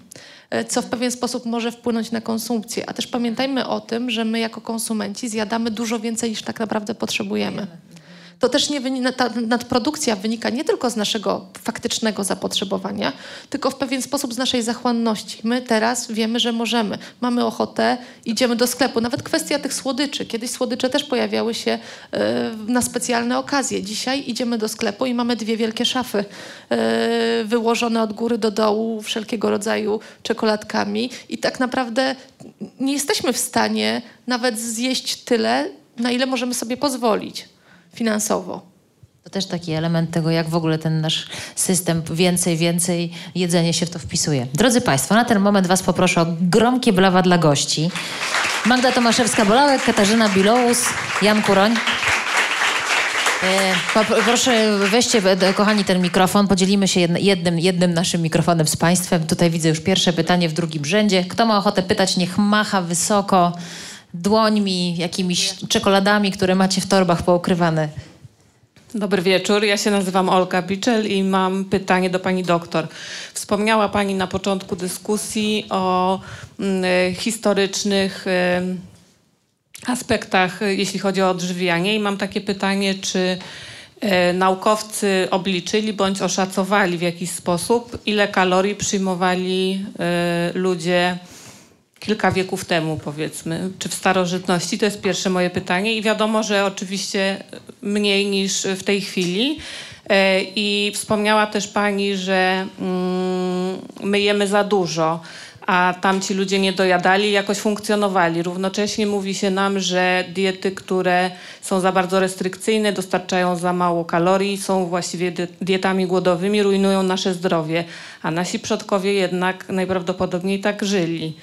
co w pewien sposób może wpłynąć na konsumpcję. A też pamiętajmy o tym, że my jako konsumenci zjadamy dużo więcej niż tak naprawdę potrzebujemy to też nie ta nadprodukcja wynika nie tylko z naszego faktycznego zapotrzebowania, tylko w pewien sposób z naszej zachłanności. My teraz wiemy, że możemy. Mamy ochotę, idziemy do sklepu. Nawet kwestia tych słodyczy. Kiedyś słodycze też pojawiały się e, na specjalne okazje. Dzisiaj idziemy do sklepu i mamy dwie wielkie szafy e, wyłożone od góry do dołu wszelkiego rodzaju czekoladkami i tak naprawdę nie jesteśmy w stanie nawet zjeść tyle, na ile możemy sobie pozwolić finansowo. To też taki element tego, jak w ogóle ten nasz system więcej, więcej jedzenie się w to wpisuje. Drodzy Państwo, na ten moment Was poproszę o gromkie brawa dla gości. Magda Tomaszewska-Bolałek, Katarzyna Bilołus, Jan Kuroń. E, proszę weźcie, kochani, ten mikrofon. Podzielimy się jednym, jednym naszym mikrofonem z Państwem. Tutaj widzę już pierwsze pytanie w drugim rzędzie. Kto ma ochotę pytać, niech macha wysoko dłońmi, jakimiś czekoladami, które macie w torbach poukrywane. Dobry wieczór, ja się nazywam Olga Biczel i mam pytanie do pani doktor. Wspomniała pani na początku dyskusji o mm, historycznych y, aspektach, jeśli chodzi o odżywianie i mam takie pytanie, czy naukowcy obliczyli bądź oszacowali w jakiś sposób, ile kalorii przyjmowali ludzie kilka wieków temu, powiedzmy, czy w starożytności? To jest pierwsze moje pytanie. I wiadomo, że oczywiście mniej niż w tej chwili. E, I wspomniała też pani, że mm, my jemy za dużo, a tamci ludzie nie dojadali jakoś funkcjonowali. Równocześnie mówi się nam, że diety, które są za bardzo restrykcyjne, dostarczają za mało kalorii, są właściwie dietami głodowymi, rujnują nasze zdrowie, a nasi przodkowie jednak najprawdopodobniej tak żyli.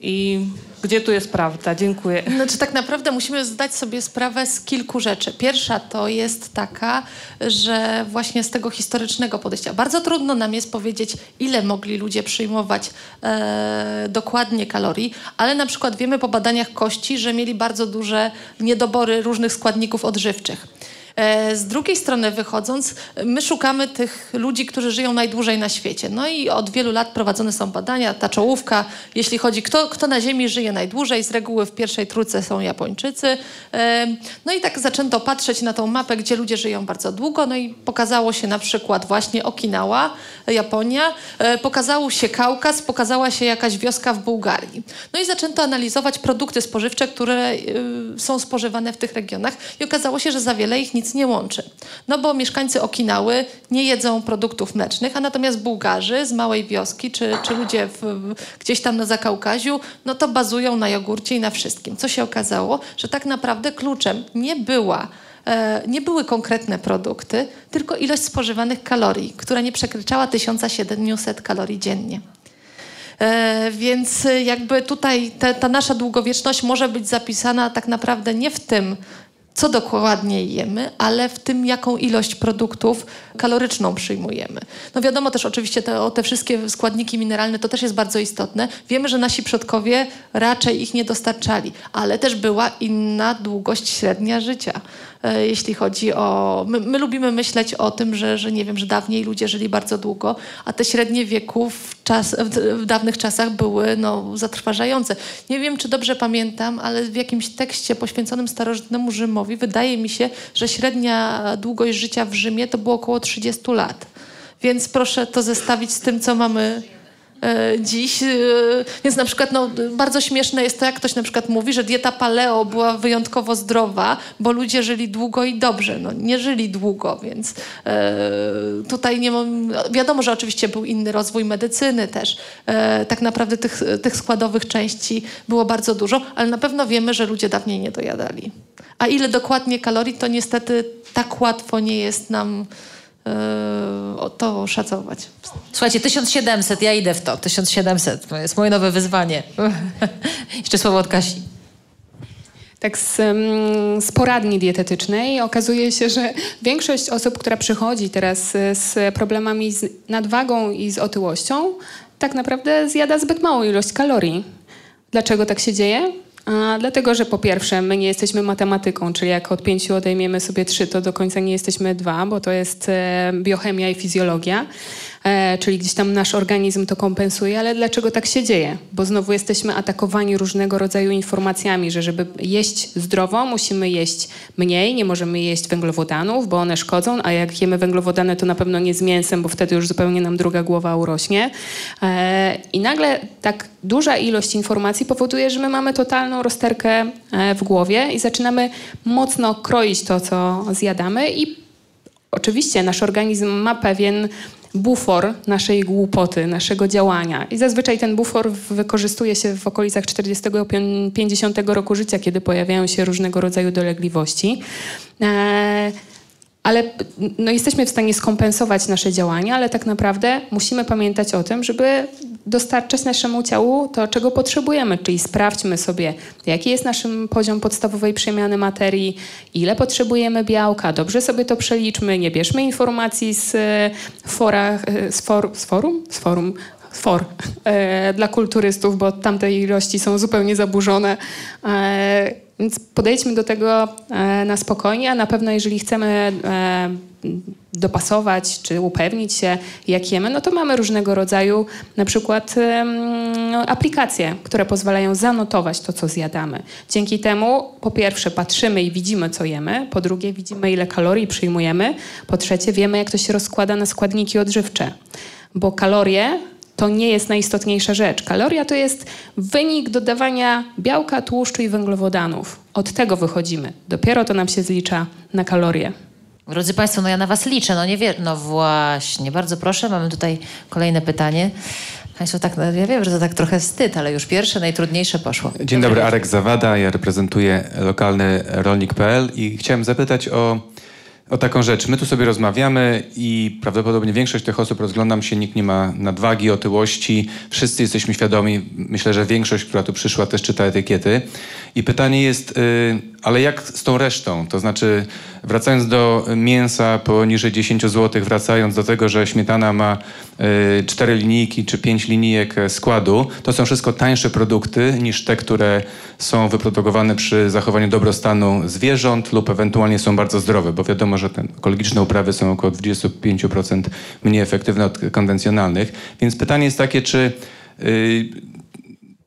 I gdzie tu jest prawda? Dziękuję. Znaczy tak naprawdę musimy zdać sobie sprawę z kilku rzeczy. Pierwsza to jest taka, że właśnie z tego historycznego podejścia bardzo trudno nam jest powiedzieć, ile mogli ludzie przyjmować e, dokładnie kalorii, ale na przykład wiemy po badaniach kości, że mieli bardzo duże niedobory różnych składników odżywczych. E, z drugiej strony wychodząc, my szukamy tych ludzi, którzy żyją najdłużej na świecie. No i od wielu lat prowadzone są badania, ta czołówka, jeśli chodzi, kto, kto na Ziemi żyje najdłużej, z reguły w pierwszej trójce są Japończycy. E, no i tak zaczęto patrzeć na tą mapę, gdzie ludzie żyją bardzo długo, no i pokazało się na przykład właśnie Okinawa, Japonia, e, pokazał się Kaukaz, pokazała się jakaś wioska w Bułgarii. No i zaczęto analizować produkty spożywcze, które są spożywane w tych regionach i okazało się, że za wiele ich nic nic nie łączy. No bo mieszkańcy Okinały nie jedzą produktów mlecznych, a natomiast Bułgarzy z małej wioski, czy, czy ludzie w, gdzieś tam na Zakaukaziu, no to bazują na jogurcie i na wszystkim. Co się okazało? Że tak naprawdę kluczem nie była e, nie były konkretne produkty, tylko ilość spożywanych kalorii, która nie przekraczała 1700 kalorii dziennie. E, więc jakby tutaj te, ta nasza długowieczność może być zapisana tak naprawdę nie w tym, co dokładnie jemy, ale w tym, jaką ilość produktów kaloryczną przyjmujemy. No wiadomo też oczywiście te, te wszystkie składniki mineralne, to też jest bardzo istotne. Wiemy, że nasi przodkowie raczej ich nie dostarczali, ale też była inna długość średnia życia. E, jeśli chodzi o... My, my, lubimy myśleć o tym, że, że nie wiem, że dawniej ludzie żyli bardzo długo, a te średnie wieku w, czas, w, dawnych czasach były no, zatrważające. Nie wiem, czy dobrze pamiętam, ale w jakimś tekście poświęconym starożytnemu Rzymowi wydaje mi się, że średnia długość życia w Rzymie to było około 30 lat. Więc proszę to zestawić z tym, co mamy dziś. E, więc na przykład no, bardzo śmieszne jest to, jak ktoś na przykład mówi, że dieta paleo była wyjątkowo zdrowa, bo ludzie żyli długo i dobrze. No, nie żyli długo, więc e, tutaj nie mam... Wiadomo, że oczywiście był inny rozwój medycyny też. E, tak naprawdę tych, tych składowych części było bardzo dużo, ale na pewno wiemy, że ludzie dawniej nie dojadali. A ile dokładnie kalorii, to niestety tak łatwo nie jest nam to oszacować. Słuchajcie, 1700, ja idę w to. 1700, to jest moje nowe wyzwanie. (laughs) Jeszcze słowo od Kasi. tak z, z poradni dietetycznej. Okazuje się, że większość osób, która przychodzi teraz z problemami z nadwagą i z otyłością, tak naprawdę zjada zbyt małą ilość kalorii. Dlaczego tak się dzieje? A, dlatego, że po pierwsze, my nie jesteśmy matematyką, czyli jak od pięciu odejmiemy sobie trzy, to do końca nie jesteśmy dwa, bo to jest e, biochemia i fizjologia. E, czyli gdzieś tam nasz organizm to kompensuje, ale dlaczego tak się dzieje? Bo znowu jesteśmy atakowani różnego rodzaju informacjami, że żeby jeść zdrowo, musimy jeść mniej, nie możemy jeść węglowodanów, bo one szkodzą, a jak jemy węglowodany, to na pewno nie z mięsem, bo wtedy już zupełnie nam druga głowa urośnie. E, I nagle tak duża ilość informacji powoduje, że my mamy totalną rozterkę e, w głowie i zaczynamy mocno kroić to, co zjadamy i Oczywiście nasz organizm ma pewien bufor naszej głupoty, naszego działania. I zazwyczaj ten bufor wykorzystuje się w okolicach 40-50 roku życia, kiedy pojawiają się różnego rodzaju dolegliwości. E, ale no, jesteśmy w stanie skompensować nasze działania, ale tak naprawdę musimy pamiętać o tym, żeby dostarczać naszemu ciału to, czego potrzebujemy. Czyli sprawdźmy sobie, jaki jest nasz poziom podstawowej przemiany materii, ile potrzebujemy białka, dobrze sobie to przeliczmy, nie bierzmy informacji z, e, fora, e, z, for, z forum, z forum for e, dla kulturystów, bo tamte ilości są zupełnie zaburzone. E, więc podejdźmy do tego e, na spokojnie, a na pewno jeżeli chcemy e, dopasować czy upewnić się, jak jemy, no to mamy różnego rodzaju na przykład aplikacje, które pozwalają zanotować to, co zjadamy. Dzięki temu po pierwsze patrzymy i widzimy, co jemy, po drugie widzimy, ile kalorii przyjmujemy, po trzecie wiemy, jak to się rozkłada na składniki odżywcze. Bo kalorie to nie jest najistotniejsza rzecz. Kaloria to jest wynik dodawania białka, tłuszczu i węglowodanów. Od tego wychodzimy. Dopiero to nam się zlicza na kalorie. Drodzy Państwo, no ja na Was liczę, no nie wiem. No właśnie, bardzo proszę, mamy tutaj kolejne pytanie. Państwo tak, no ja wiem, że to tak trochę wstyd, ale już pierwsze, najtrudniejsze poszło. Dzień dobry, Arek Zawada, ja reprezentuję lokalny rolnik.pl i chciałem zapytać o o taką rzecz. My tu sobie rozmawiamy i prawdopodobnie większość tych osób, rozglądam się, nikt nie ma nadwagi, otyłości. Wszyscy jesteśmy świadomi. Myślę, że większość, która tu przyszła, też czyta etykiety. I pytanie jest, yy, ale jak z tą resztą? To znaczy, wracając do mięsa poniżej 10 zł, wracając do tego, że śmietana ma y, 4 linijki czy 5 linijek składu, to są wszystko tańsze produkty niż te, które są wyprodukowane przy zachowaniu dobrostanu zwierząt lub ewentualnie są bardzo zdrowe, bo wiadomo, że te ekologiczne uprawy są około 25% mniej efektywne od konwencjonalnych. Więc pytanie jest takie, czy y,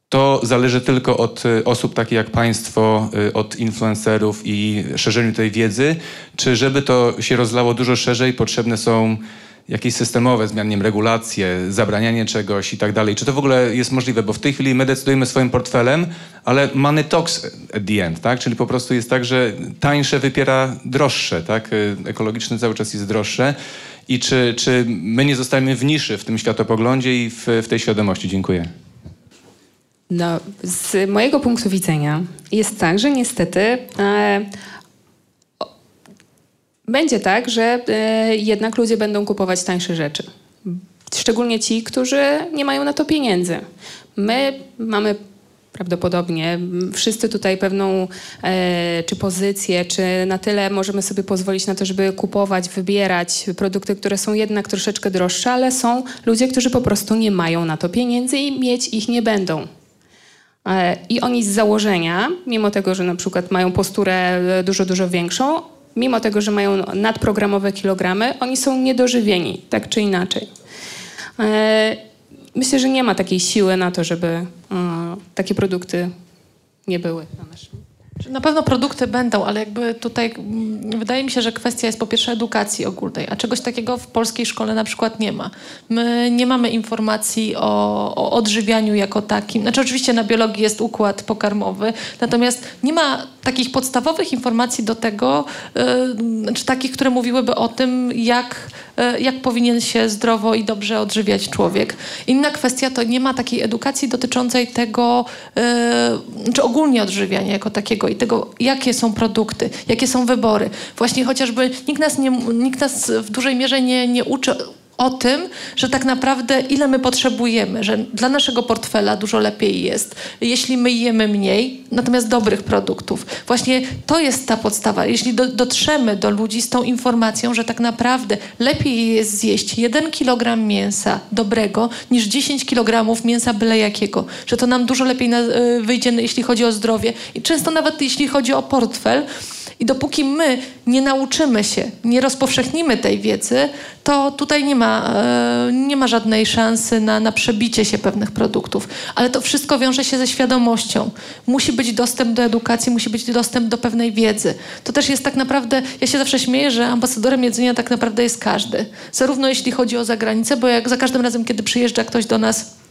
to zależy tylko od y, osób takich jak Państwo, y, od influencerów i szerzeniu tej wiedzy, czy żeby to się rozlało dużo szerzej, potrzebne są jakieś systemowe zmiany, wiem, regulacje, zabranianie czegoś i tak dalej. Czy to w ogóle jest możliwe? Bo w tej chwili my decydujemy swoim portfelem, ale money talks at the end, tak? Czyli po prostu jest tak, że tańsze wypiera droższe, tak? Y, ekologiczne cały czas jest droższe. I czy, czy my nie zostajemy w niszy w tym światopoglądzie i w, w tej świadomości? Dziękuję. No, z mojego punktu widzenia jest tak, że niestety e, będzie tak, że e, jednak ludzie będą kupować tańsze rzeczy. Szczególnie ci, którzy nie mają na to pieniędzy. My mamy prawdopodobnie wszyscy tutaj pewną e, czy pozycję, czy na tyle możemy sobie pozwolić na to, żeby kupować, wybierać produkty, które są jednak troszeczkę droższe, ale są ludzie, którzy po prostu nie mają na to pieniędzy i mieć ich nie będą. E, I oni z założenia, mimo tego, że na przykład mają posturę e, dużo, dużo większą, mimo tego, że mają nadprogramowe kilogramy, oni są niedożywieni, tak czy inaczej. E, myślę, że nie ma takiej siły na to, żeby takie produkty nie były na naszym na pewno produkty będą, ale jakby tutaj mm, wydaje mi się, że kwestia jest po pierwsze edukacji ogólnej, a czegoś takiego w polskiej szkole na przykład nie ma. My nie mamy informacji o, o odżywianiu jako takim. Znaczy oczywiście na biologii jest układ pokarmowy, natomiast nie ma takich podstawowych informacji do tego, yy, czy takich, które mówiłyby o tym, jak, yy, jak powinien się zdrowo i dobrze odżywiać człowiek. Inna kwestia to nie ma takiej edukacji dotyczącej tego, yy, czy ogólnie odżywiania jako takiego i tego, jakie są produkty, jakie są wybory. Właśnie chociażby nikt nas, nie, nikt nas w dużej mierze nie, nie uczy o tym, że tak naprawdę ile my potrzebujemy, że dla naszego portfela dużo lepiej jest, jeśli my jemy mniej, natomiast dobrych produktów. Właśnie to jest ta podstawa. Jeśli do, dotrzemy do ludzi z tą informacją, że tak naprawdę lepiej jest zjeść 1 kg mięsa dobrego niż 10 kg mięsa byle jakiego, że to nam dużo lepiej na, y, wyjdzie, jeśli chodzi o zdrowie i często nawet jeśli chodzi o portfel, i dopóki my nie nauczymy się, nie rozpowszechnimy tej wiedzy, to tutaj nie ma, e, nie ma żadnej szansy na, na przebicie się pewnych produktów. Ale to wszystko wiąże się ze świadomością. Musi być dostęp do edukacji, musi być dostęp do pewnej wiedzy. To też jest tak naprawdę, ja się zawsze śmieję, że ambasadorem jedzenia tak naprawdę jest każdy. Zarówno jeśli chodzi o zagranicę, bo jak za każdym razem, kiedy przyjeżdża ktoś do nas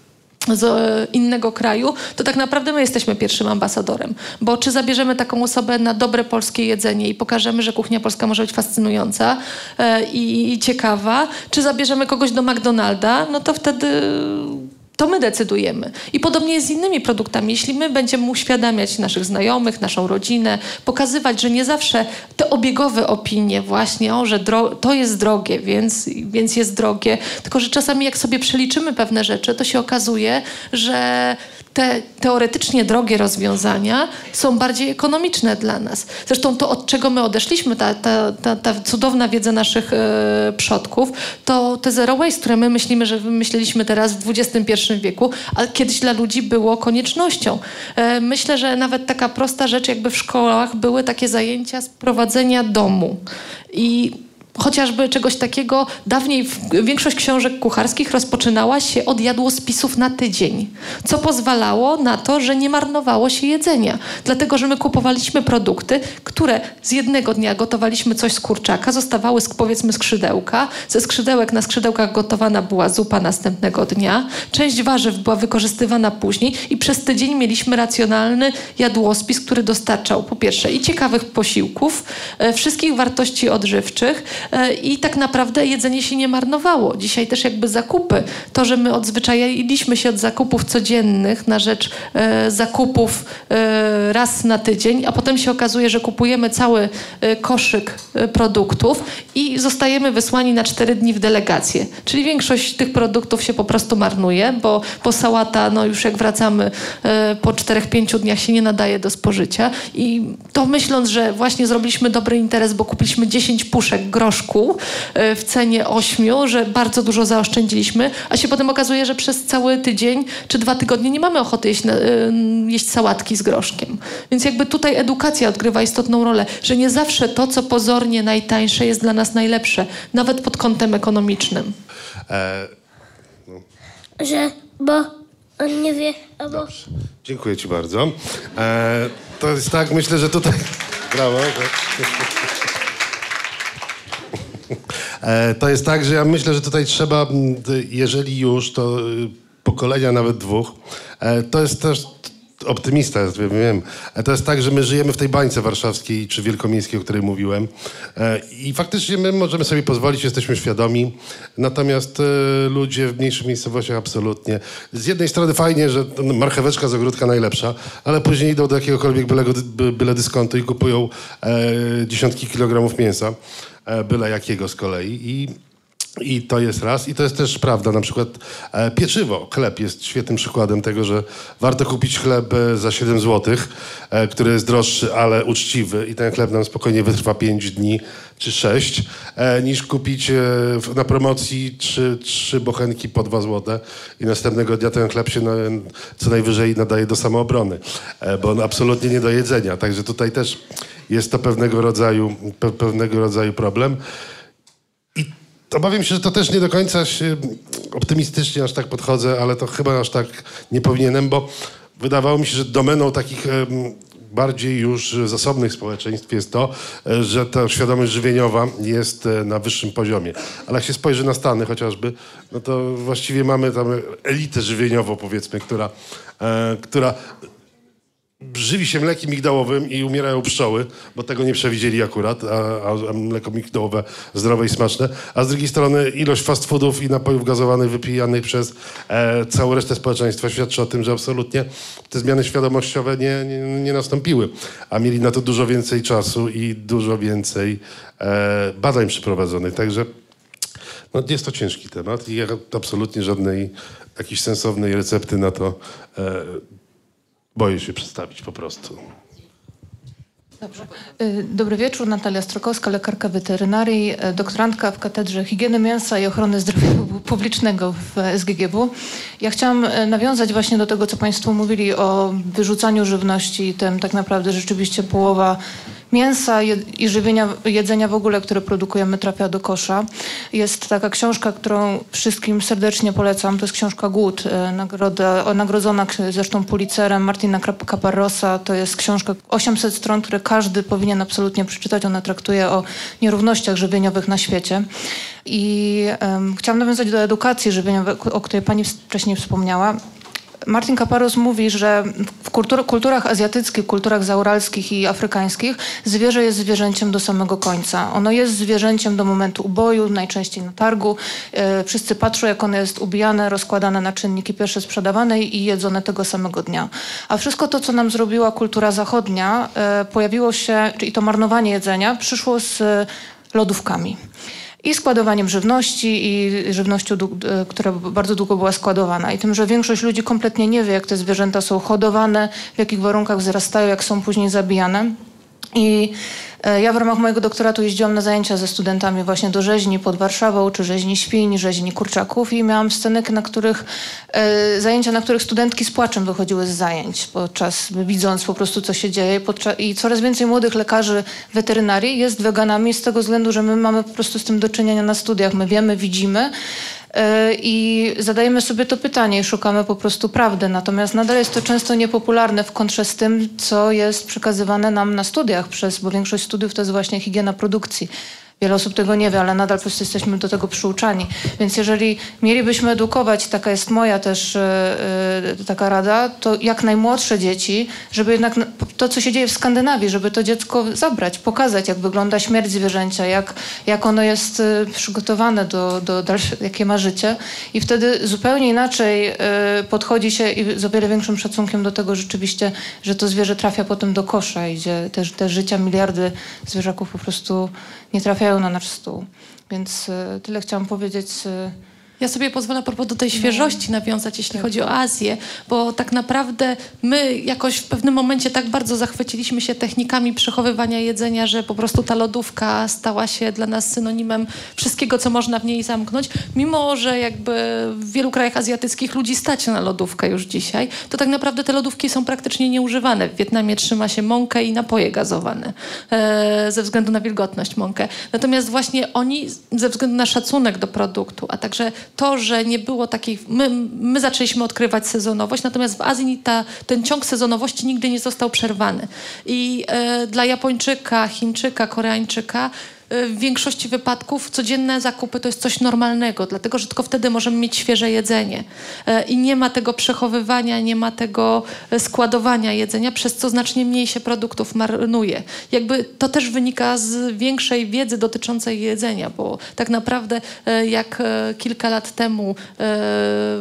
z e, innego kraju, to tak naprawdę my jesteśmy pierwszym ambasadorem. Bo czy zabierzemy taką osobę na dobre polskie jedzenie i pokażemy, że kuchnia polska może być fascynująca e, i, i ciekawa, czy zabierzemy kogoś do McDonalda, no to wtedy to my decydujemy. I podobnie jest z innymi produktami. Jeśli my będziemy uświadamiać naszych znajomych, naszą rodzinę, pokazywać, że nie zawsze te obiegowe opinie właśnie, o, że to jest drogie, więc, więc jest drogie, tylko że czasami jak sobie przeliczymy pewne rzeczy, to się okazuje, że te teoretycznie drogie rozwiązania są bardziej ekonomiczne dla nas. Zresztą to, od czego my odeszliśmy, ta, ta, ta, ta cudowna wiedza naszych e, przodków, to te zero waste, które my myślimy, że wymyśliliśmy teraz w XXI wieku, a kiedyś dla ludzi było koniecznością. E, myślę, że nawet taka prosta rzecz, jakby w szkołach były takie zajęcia z prowadzenia domu. I chociażby czegoś takiego, dawniej większość książek kucharskich rozpoczynała się od jadłospisów na tydzień, co pozwalało na to, że nie marnowało się jedzenia. Dlatego, że my kupowaliśmy produkty, które z jednego dnia gotowaliśmy coś z kurczaka, zostawały powiedzmy skrzydełka, ze skrzydełek na skrzydełkach gotowana była zupa następnego dnia, część warzyw była wykorzystywana później i przez tydzień mieliśmy racjonalny jadłospis, który dostarczał po pierwsze i ciekawych posiłków, e, wszystkich wartości odżywczych, i tak naprawdę jedzenie się nie marnowało. Dzisiaj też jakby zakupy, to, że my odzwyczailiśmy się od zakupów codziennych na rzecz e, zakupów e, raz na tydzień, a potem się okazuje, że kupujemy cały koszyk produktów i zostajemy wysłani na cztery dni w delegację. Czyli większość tych produktów się po prostu marnuje, bo, bo sałata, no już jak wracamy po czterech, pięciu dniach się nie nadaje do spożycia i to myśląc, że właśnie zrobiliśmy dobry interes, bo kupiliśmy 10 puszek groszy groszku e, w cenie ośmiu, że bardzo dużo zaoszczędziliśmy, a się potem okazuje, że przez cały tydzień czy dwa tygodnie nie mamy ochoty jeść, e, jeść sałatki z groszkiem. Więc jakby tutaj edukacja odgrywa istotną rolę, że nie zawsze to, co pozornie najtańsze jest dla nas najlepsze, nawet pod kątem ekonomicznym. E, no. Że, bo on nie wie, albo... Dobrze. Dziękuję ci bardzo. E, to jest tak, myślę, że tutaj... Brawo. E, to jest tak, że ja myślę, że tutaj trzeba, jeżeli już, to y, pokolenia nawet dwóch, e, to jest też optymista wiem. E, to jest tak, że my żyjemy w tej bańce warszawskiej czy wielkomiejskiej, o której mówiłem i faktycznie my możemy sobie pozwolić, jesteśmy świadomi, natomiast ludzie w mniejszych miejscowościach absolutnie. Z jednej strony fajnie, że marcheweczka z ogródka najlepsza, ale później idą do jakiegokolwiek byle, byle dyskontu i kupują dziesiątki kilogramów mięsa. E, byle jakiego z kolei. I, I to jest raz. I to jest też prawda. Na przykład e, pieczywo, chleb jest świetnym przykładem tego, że warto kupić chleb e, za 7 zł, e, który jest droższy, ale uczciwy i ten chleb nam spokojnie wytrwa 5 dni czy 6, e, niż kupić e, na promocji 3, 3 bochenki po 2 zł i następnego dnia ten chleb się na, co najwyżej nadaje do samoobrony, bo on absolutnie nie do jedzenia. Także tutaj też jest to pewnego rodzaju, pe, pewnego rodzaju problem. Obawiam się, że to też nie do końca się optymistycznie aż tak podchodzę, ale to chyba aż tak nie powinienem, bo wydawało mi się, że domeną takich bardziej już zasobnych społeczeństw jest to, że ta świadomość żywieniowa jest e, na wyższym poziomie. Ale jak się spojrzy na Stany chociażby, no to właściwie mamy tam elitę żywieniową, powiedzmy, która, e, która żywi się mlekiem migdałowym i umierają pszczoły, bo tego nie przewidzieli akurat, a, a mleko migdałowe zdrowe i smaczne. A z drugiej strony ilość fast foodów i napojów gazowanych wypijanych przez e, całą resztę społeczeństwa świadczy o tym, że absolutnie te zmiany świadomościowe nie, nie, nie nastąpiły. A mieli na to dużo więcej czasu i dużo więcej e, badań przeprowadzonych. Także No, jest to ciężki temat i absolutnie żadnej jakiejś sensownej recepty na to e, boję się przedstawić po prostu. Y, Dobry wieczór, Natalia Strokowska, lekarka weterynarii, e, doktorantka w Katedrze Higieny Mięsa i Ochrony Zdrowia (laughs) Publicznego w SGGW. Ja chciałam e, nawiązać właśnie do tego, co Państwo mówili o wyrzucaniu żywności, tym tak naprawdę rzeczywiście połowa mięsa i żywienia, jedzenia w ogóle, które produkujemy, trafia do kosza. Jest taka książka, którą wszystkim serdecznie polecam. To jest książka Głód, e, nagroda, nagrodzona zresztą Pulitzerem Martina Caparrosa. To jest książka 800 stron, które każdy powinien absolutnie przeczytać. Ona traktuje o nierównościach żywieniowych na świecie. I em, chciałam nawiązać do edukacji żywieniowej, o której pani wcześniej wspomniała. Martin Kaparos mówi, że w kultur, kulturach azjatyckich, kulturach zauralskich i afrykańskich zwierzę jest zwierzęciem do samego końca. Ono jest zwierzęciem do momentu uboju, najczęściej na targu. E, wszyscy patrzą, jak ono jest ubijane, rozkładane na czynniki pierwsze sprzedawane i jedzone tego samego dnia. A wszystko to, co nam zrobiła kultura zachodnia, e, pojawiło się, czyli to marnowanie jedzenia, przyszło z lodówkami i składowaniem żywności i żywnością, e, która bardzo długo była składowana. I tym, że większość ludzi kompletnie nie wie, jak te zwierzęta są hodowane, w jakich warunkach wzrastają, jak są później zabijane. I ja w ramach mojego doktoratu jeździłam na zajęcia ze studentami właśnie do rzeźni pod Warszawą, czy rzeźni świń, rzeźni kurczaków i miałam sceny, na których e, zajęcia, na których studentki z płaczem wychodziły z zajęć, podczas widząc po prostu, co się dzieje. I coraz więcej młodych lekarzy weterynarii jest weganami z tego względu, że my mamy po prostu z tym do czynienia na studiach. My wiemy, widzimy, E, I zadajemy sobie to pytanie i szukamy po prostu prawdy. Natomiast nadal jest to często niepopularne w kontrze z tym, co jest przekazywane nam na studiach, przez, bo większość studiów to jest właśnie higiena produkcji. Wiele osób tego nie wie, ale nadal po prostu jesteśmy do tego przyuczani. Więc jeżeli mielibyśmy edukować, taka jest moja też e, taka rada, to jak najmłodsze dzieci, żeby jednak na- to, co się dzieje w Skandynawii, żeby to dziecko zabrać, pokazać, jak wygląda śmierć zwierzęcia, jak, jak ono jest e, przygotowane do, do jakie ma życie. I wtedy zupełnie inaczej e, podchodzi się i z o wiele większym szacunkiem do tego rzeczywiście, że to zwierzę trafia potem do kosza i gdzie te, te życia, miliardy zwierzaków po prostu nie trafiają na nasz stół. Więc e, tyle chciałam powiedzieć. Ja sobie pozwolę propos do tej świeżości nawiązać, jeśli chodzi o Azję, bo tak naprawdę my jakoś w pewnym momencie tak bardzo zachwyciliśmy się technikami przechowywania jedzenia, że po prostu ta lodówka stała się dla nas synonimem wszystkiego, co można w niej zamknąć. Mimo, że jakby w wielu krajach azjatyckich ludzi stać na lodówkę już dzisiaj, to tak naprawdę te lodówki są praktycznie nieużywane. W Wietnamie trzyma się mąkę i napoje gazowane e, ze względu na wilgotność mąkę. Natomiast właśnie oni ze względu na szacunek do produktu, a także to, że nie było takiej... My, my zaczęliśmy odkrywać sezonowość, natomiast w Azji ta, ten ciąg sezonowości nigdy nie został przerwany. I e, dla Japończyka, Chińczyka, Koreańczyka w większości wypadków codzienne zakupy to jest coś normalnego, dlatego że tylko wtedy możemy mieć świeże jedzenie. E, I nie ma tego przechowywania, nie ma tego e, składowania jedzenia, przez co znacznie mniej się produktów marnuje. Jakby to też wynika z większej wiedzy dotyczącej jedzenia, bo tak naprawdę jak kilka lat temu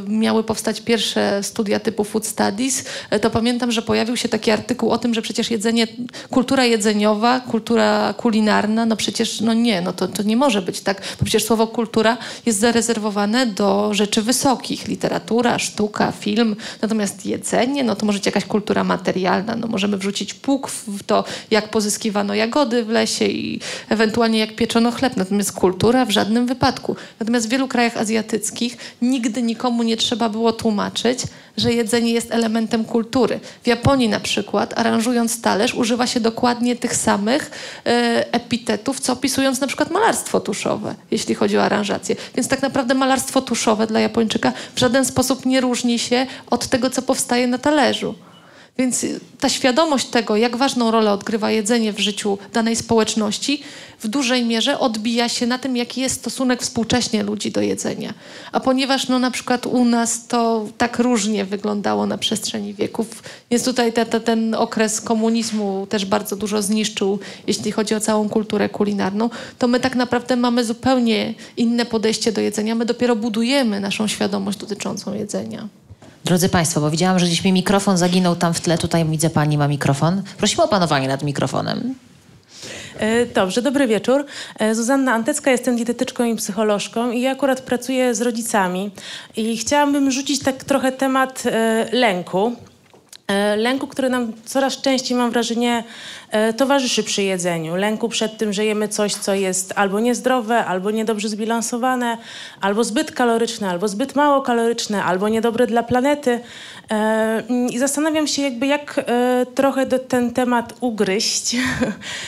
miały powstać pierwsze studia typu Food Studies, to pamiętam, że pojawił się taki artykuł o tym, że przecież jedzenie, kultura jedzeniowa, kultura kulinarna, no przecież no nie, no to, to nie może być tak, bo przecież słowo kultura jest zarezerwowane do rzeczy wysokich, literatura, sztuka, film, natomiast jedzenie, no to może być jakaś kultura materialna, no możemy wrzucić pług w to, jak pozyskiwano jagody w lesie i ewentualnie jak pieczono chleb, natomiast kultura w żadnym wypadku. Natomiast w wielu krajach azjatyckich nigdy nikomu nie trzeba było tłumaczyć, że jedzenie jest elementem kultury. W Japonii na przykład, aranżując talerz, używa się dokładnie tych samych e, epitetów, co opisując na przykład malarstwo tuszowe, jeśli chodzi o aranżację. Więc tak naprawdę malarstwo tuszowe dla Japończyka w żaden sposób nie różni się od tego, co powstaje na talerzu. Więc y, ta świadomość tego, jak ważną rolę odgrywa jedzenie w życiu danej społeczności, w dużej mierze odbija się na tym, jaki jest stosunek współcześnie ludzi do jedzenia. A ponieważ no, na przykład u nas to tak różnie wyglądało na przestrzeni wieków, więc tutaj te, te, ten okres komunizmu też bardzo dużo zniszczył, jeśli chodzi o całą kulturę kulinarną, to my tak naprawdę mamy zupełnie inne podejście do jedzenia. My dopiero budujemy naszą świadomość dotyczącą jedzenia. Drodzy Państwo, bo widziałam, że gdzieś mi mikrofon zaginął tam w tle. Tutaj widzę Pani ma mikrofon. Prosimy o panowanie nad mikrofonem. E, dobrze, dobry wieczór. E, Zuzanna Antecka, jestem dietetyczką i psycholożką i akurat pracuję z rodzicami i chciałabym rzucić tak trochę temat e, lęku. E, Lęku, który nam coraz częściej, mam wrażenie, e, towarzyszy przy jedzeniu. Lęku przed tym, że jemy coś, co jest albo niezdrowe, albo niedobrze zbilansowane, albo zbyt kaloryczne, albo zbyt mało kaloryczne, albo niedobre dla planety. E, I zastanawiam się, jakby jak trochę ten temat ugryźć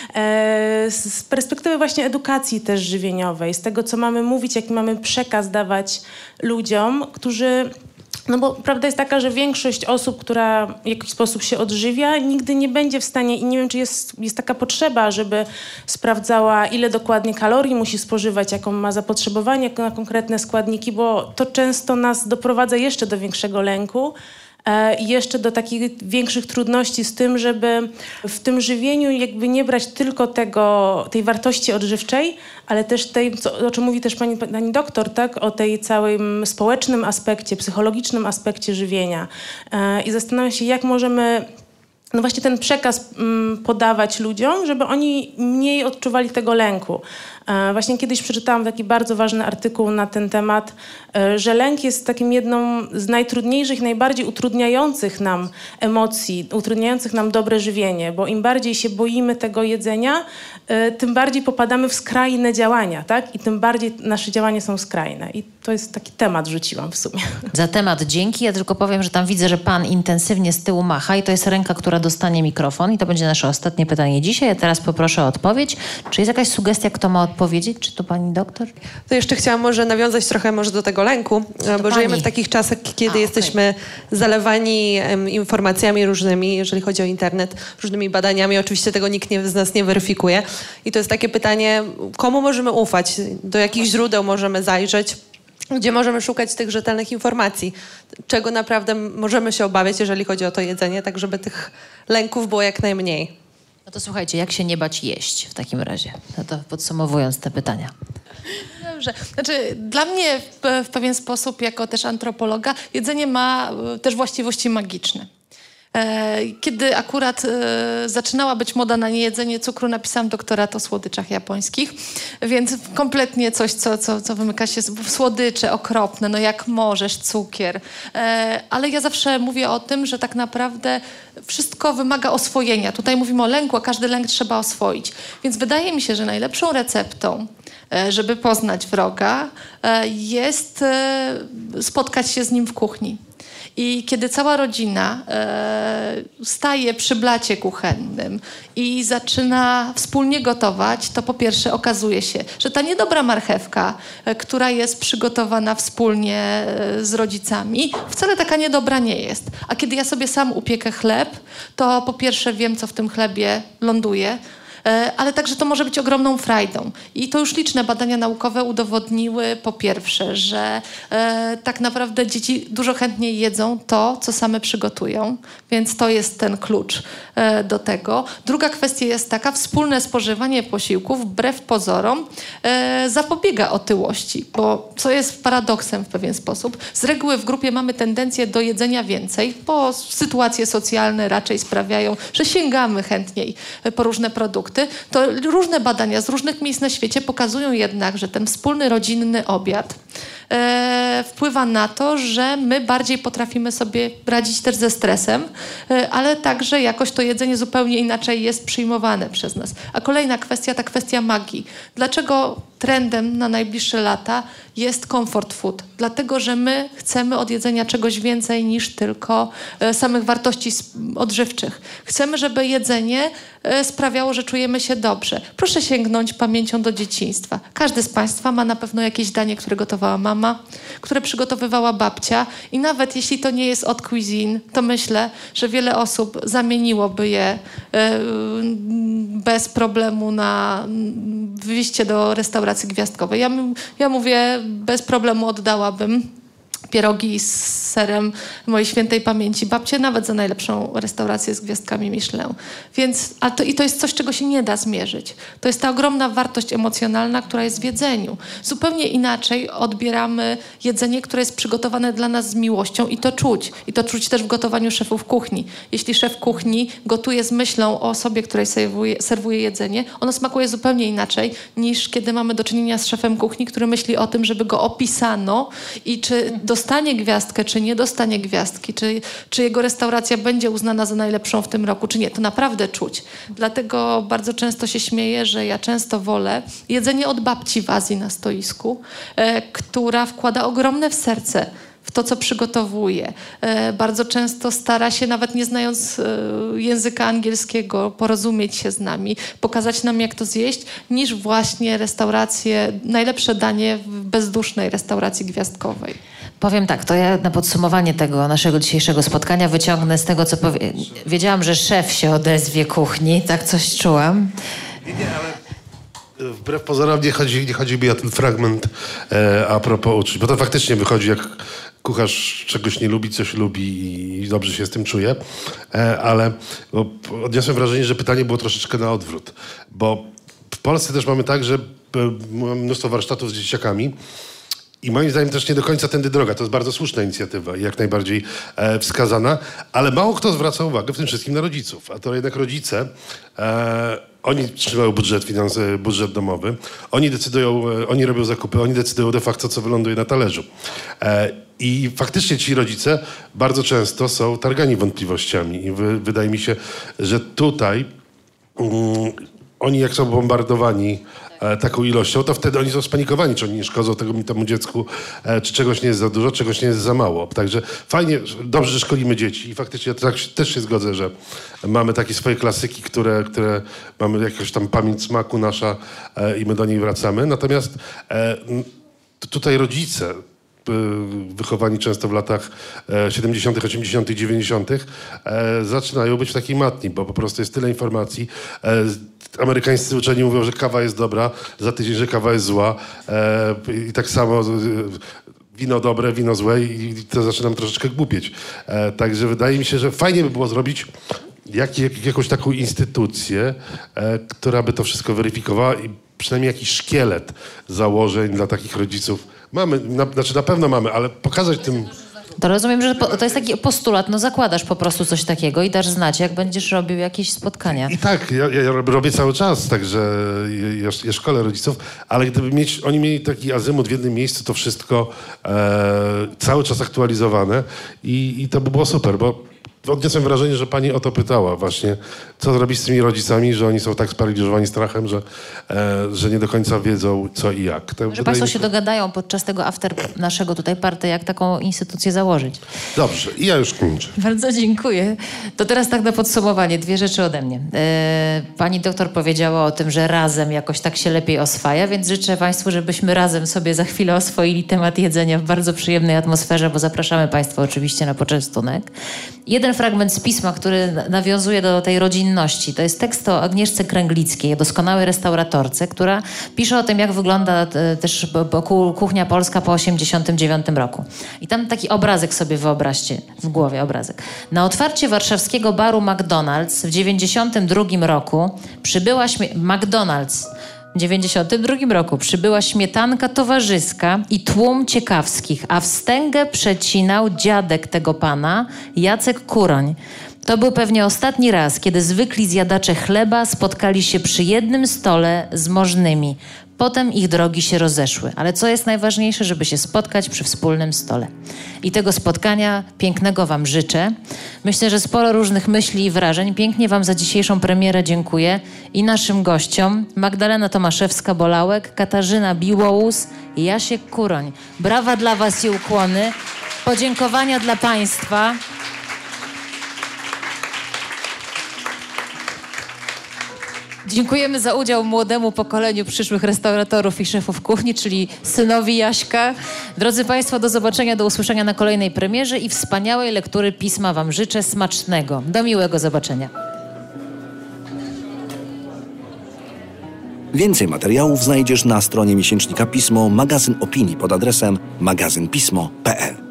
(laughs) z perspektywy właśnie edukacji też żywieniowej, z tego, co mamy mówić, jaki mamy przekaz dawać ludziom, którzy no bo prawda jest taka, że większość osób, która w jakiś sposób się odżywia, nigdy nie będzie w stanie i nie wiem, czy jest, jest taka potrzeba, żeby sprawdzała, ile dokładnie kalorii musi spożywać, jaką ma zapotrzebowanie na konkretne składniki, bo to często nas doprowadza jeszcze do większego lęku i jeszcze do takich większych trudności z tym, żeby w tym żywieniu jakby nie brać tylko tego, tej wartości odżywczej, ale też tej, co, o czym mówi też pani, pani doktor, tak? o tej całym społecznym aspekcie, psychologicznym aspekcie żywienia. E, I zastanawiam się, jak możemy no właśnie ten przekaz mm, podawać ludziom, żeby oni mniej odczuwali tego lęku. E, Właśnie kiedyś przeczytałam taki bardzo ważny artykuł na ten temat, e, że lęk jest takim jedną z najtrudniejszych, najbardziej utrudniających nam emocji, utrudniających nam dobre żywienie, bo im bardziej się boimy tego jedzenia, e, tym bardziej popadamy w skrajne działania, tak? I tym bardziej nasze działania są skrajne. I to jest taki temat, rzuciłam w sumie. (laughs) Za temat dzięki. Ja tylko powiem, że tam widzę, że pan intensywnie z tyłu macha i to jest ręka, która dostanie mikrofon i to będzie nasze ostatnie pytanie dzisiaj. Ja teraz poproszę o odpowiedź. Czy jest jakaś sugestia, kto ma odpowiedzieć? Czy to pani doktor? To jeszcze chciałam może nawiązać trochę może do tego lęku, e, bo pani. żyjemy w takich czasach, kiedy A, jesteśmy zalewani em, informacjami różnymi, jeżeli chodzi o internet, różnymi badaniami. Oczywiście tego nikt nie, z nas nie weryfikuje. I to jest takie pytanie, komu możemy ufać? Do jakich źródeł możemy zajrzeć? Gdzie możemy szukać tych rzetelnych informacji? Czego naprawdę możemy się obawiać, jeżeli chodzi o to jedzenie, tak żeby tych lęków było jak najmniej? No to słuchajcie, jak się nie bać jeść w takim razie? No to podsumowując te pytania. Dobrze. Znaczy, dla mnie w, w pewien sposób, jako też antropologa, jedzenie ma e, też właściwości magiczne. E, Kiedy akurat e, zaczynała być moda na niejedzenie cukru, napisałam doktorat o słodyczach japońskich, więc kompletnie coś, co, co, co wymyka się, słodycze okropne, no jak możesz, cukier. E, Ale ja zawsze mówię o tym, że tak naprawdę wszystko wymaga oswojenia. Tutaj mówimy o lęku, a każdy lęk trzeba oswoić. Więc wydaje mi się, że najlepszą receptą, żeby poznać wroga, jest spotkać się z nim w kuchni. I kiedy cała rodzina e, staje przy blacie kuchennym i zaczyna wspólnie gotować, to po pierwsze okazuje się, że ta niedobra marchewka, e, która jest przygotowana wspólnie e, z rodzicami, wcale taka niedobra nie jest. A kiedy ja sobie sam upiekę chleb, to po pierwsze wiem, co w tym chlebie ląduje, ale także to może być ogromną frajdą. I to już liczne badania naukowe udowodniły po pierwsze, że e, tak naprawdę dzieci dużo chętniej jedzą to, co same przygotują, więc to jest ten klucz e, do tego. Druga kwestia jest taka, wspólne spożywanie posiłków wbrew pozorom e, zapobiega otyłości, bo co jest paradoksem w pewien sposób, z reguły w grupie mamy tendencję do jedzenia więcej, bo sytuacje socjalne raczej sprawiają, że sięgamy chętniej po różne produkty, to różne badania z różnych miejsc na świecie pokazują jednak, że ten wspólny rodzinny obiad e, wpływa na to, że my bardziej potrafimy sobie radzić też ze stresem, e, ale także jakoś to jedzenie zupełnie inaczej jest przyjmowane przez nas. A kolejna kwestia, ta kwestia magii. Dlaczego trendem na najbliższe lata jest comfort food? Dlatego, że my chcemy od jedzenia czegoś więcej niż tylko e, samych wartości odżywczych. Chcemy, żeby jedzenie e, sprawiało, że czujemy się dobrze. Proszę sięgnąć pamięcią do dzieciństwa. Każdy z Państwa ma na pewno jakieś danie, które gotowała mama, które przygotowywała babcia i nawet jeśli to nie jest od cuisine, to myślę, że wiele osób zamieniłoby je e, bez problemu na wyjście do restauracji gwiazdkowej. Ja, ja mówię, bez problemu oddałabym pierogi z serem mojej świętej pamięci babcie, nawet za najlepszą restaurację z gwiazdkami Michelin. Więc, a to, I to jest coś, czego się nie da zmierzyć. To jest ta ogromna wartość emocjonalna, która jest w jedzeniu. Zupełnie inaczej odbieramy jedzenie, które jest przygotowane dla nas z miłością i to czuć. I to czuć też w gotowaniu szefów kuchni. Jeśli szef kuchni gotuje z myślą o osobie, której serwuje, serwuje jedzenie, ono smakuje zupełnie inaczej niż kiedy mamy do czynienia z szefem kuchni, który myśli o tym, żeby go opisano i czy dostanie gwiazdkę, czy nie dostanie gwiazdki, czy, czy jego restauracja będzie uznana za najlepszą w tym roku, czy nie. To naprawdę czuć. Dlatego bardzo często się śmieję, że ja często wolę jedzenie od babci w Azji na stoisku, e, która wkłada ogromne w serce w to, co przygotowuje. E, bardzo często stara się, nawet nie znając e, języka angielskiego, porozumieć się z nami, pokazać nam, jak to zjeść, niż właśnie restauracje, najlepsze danie w bezdusznej restauracji gwiazdkowej. Powiem tak, to ja na podsumowanie tego naszego dzisiejszego spotkania wyciągnę z tego, co powie... Wiedziałam, że szef się odezwie kuchni, tak coś czułam. Nie, ale wbrew pozorom nie chodzi, nie chodzi mi o ten fragment e, a propos uczuć, bo to faktycznie wychodzi jak kucharz czegoś nie lubi, coś lubi i dobrze się z tym czuje, e, ale odniosłem wrażenie, że pytanie było troszeczkę na odwrót, bo w Polsce też mamy tak, że e, mamy mnóstwo warsztatów z dzieciakami, i moim zdaniem też nie do końca tędy droga. To jest bardzo słuszna inicjatywa i jak najbardziej e, wskazana, ale mało kto zwraca uwagę w tym wszystkim na rodziców. A to jednak rodzice, oni trzymają budżet, finanse, budżet domowy, oni decydują, e, oni robią zakupy, oni decydują de facto, co wyląduje na talerzu. E, I faktycznie ci rodzice bardzo często są targani wątpliwościami i wy, wydaje mi się, że tutaj um, oni jak są bombardowani taką ilością, to wtedy oni są spanikowani, czy oni nie szkodzą tego, temu dziecku, e, czy czegoś nie jest za dużo, czegoś nie jest za mało. Także fajnie, dobrze, że szkolimy dzieci i faktycznie tak, też się zgodzę, że mamy takie swoje klasyki, które, które mamy jakąś tam pamięć smaku nasza e, i my do niej wracamy. Natomiast tutaj rodzice wychowani często w latach 70., 80., 90., zaczynają być w takiej matni, bo po prostu jest tyle informacji amerykańscy uczeni mówią, że kawa jest dobra, za tydzień, że kawa jest zła. E, I tak samo e, wino dobre, wino złe i to zaczynam troszeczkę głupieć. E, także wydaje mi się, że fajnie by było zrobić jak, jak, jakąś taką instytucję, e, która by to wszystko weryfikowała i przynajmniej jakiś szkielet założeń dla takich rodziców. Mamy, na, znaczy na pewno mamy, ale pokazać tym to rozumiem, że to jest taki postulat, no zakładasz po prostu coś takiego i dasz znać, jak będziesz robił jakieś spotkania. I tak, ja, ja robię cały czas, także ja, ja szkolę rodziców, ale gdyby mieć, oni mieli taki azymut w jednym miejscu, to wszystko e, cały czas aktualizowane i, i to by było super, bo odniosłem wrażenie, że pani o to pytała właśnie, co zrobić z tymi rodzicami, że oni są tak sparaliżowani strachem, że, e, że nie do końca wiedzą co i jak. To że państwo się dogadają podczas tego after naszego tutaj party, jak taką instytucję założyć. Dobrze, i ja już kończę. Bardzo dziękuję. To teraz tak na podsumowanie, dwie rzeczy ode mnie. E, pani doktor powiedziała o tym, że razem jakoś tak się lepiej oswaja, więc życzę państwu, żebyśmy razem sobie za chwilę oswoili temat jedzenia w bardzo przyjemnej atmosferze, bo zapraszamy państwa oczywiście na poczęstunek. Jeden fragment z pisma, który nawiązuje do tej rodzinności. To jest tekst o Agnieszce Kręglickiej, doskonałej restauratorce, która pisze o tym, jak wygląda e, też kuchnia polska po 1989 roku. I tam taki obrazek sobie wyobraźcie w głowie, obrazek. Na otwarcie warszawskiego baru McDonald's w 1992 roku przybyła McDonald's 1992 roku przybyła śmietanka towarzyska i tłum ciekawskich, a wstęgę przecinał dziadek tego pana, Jacek Kuroń. To był pewnie ostatni raz, kiedy zwykli zjadacze chleba spotkali się przy jednym stole z możnymi. Potem ich drogi się rozeszły, ale co jest najważniejsze, żeby się spotkać przy wspólnym stole. I tego spotkania pięknego Wam życzę. Myślę, że sporo różnych myśli i wrażeń. Pięknie Wam za dzisiejszą premierę dziękuję i naszym gościom Magdalena Tomaszewska-Bolałek, Katarzyna Biłołus i Jasiek Kuroń. Brawa dla Was i ukłony. Podziękowania dla Państwa. Dziękujemy za udział młodemu pokoleniu przyszłych restauratorów i szefów kuchni, czyli synowi Jaśka. Drodzy Państwo, do zobaczenia, do usłyszenia na kolejnej premierze i wspaniałej lektury pisma Wam życzę smacznego. Do miłego zobaczenia. Więcej materiałów znajdziesz na stronie miesięcznika Pismo, magazyn opinii pod adresem magazynpismo.pl.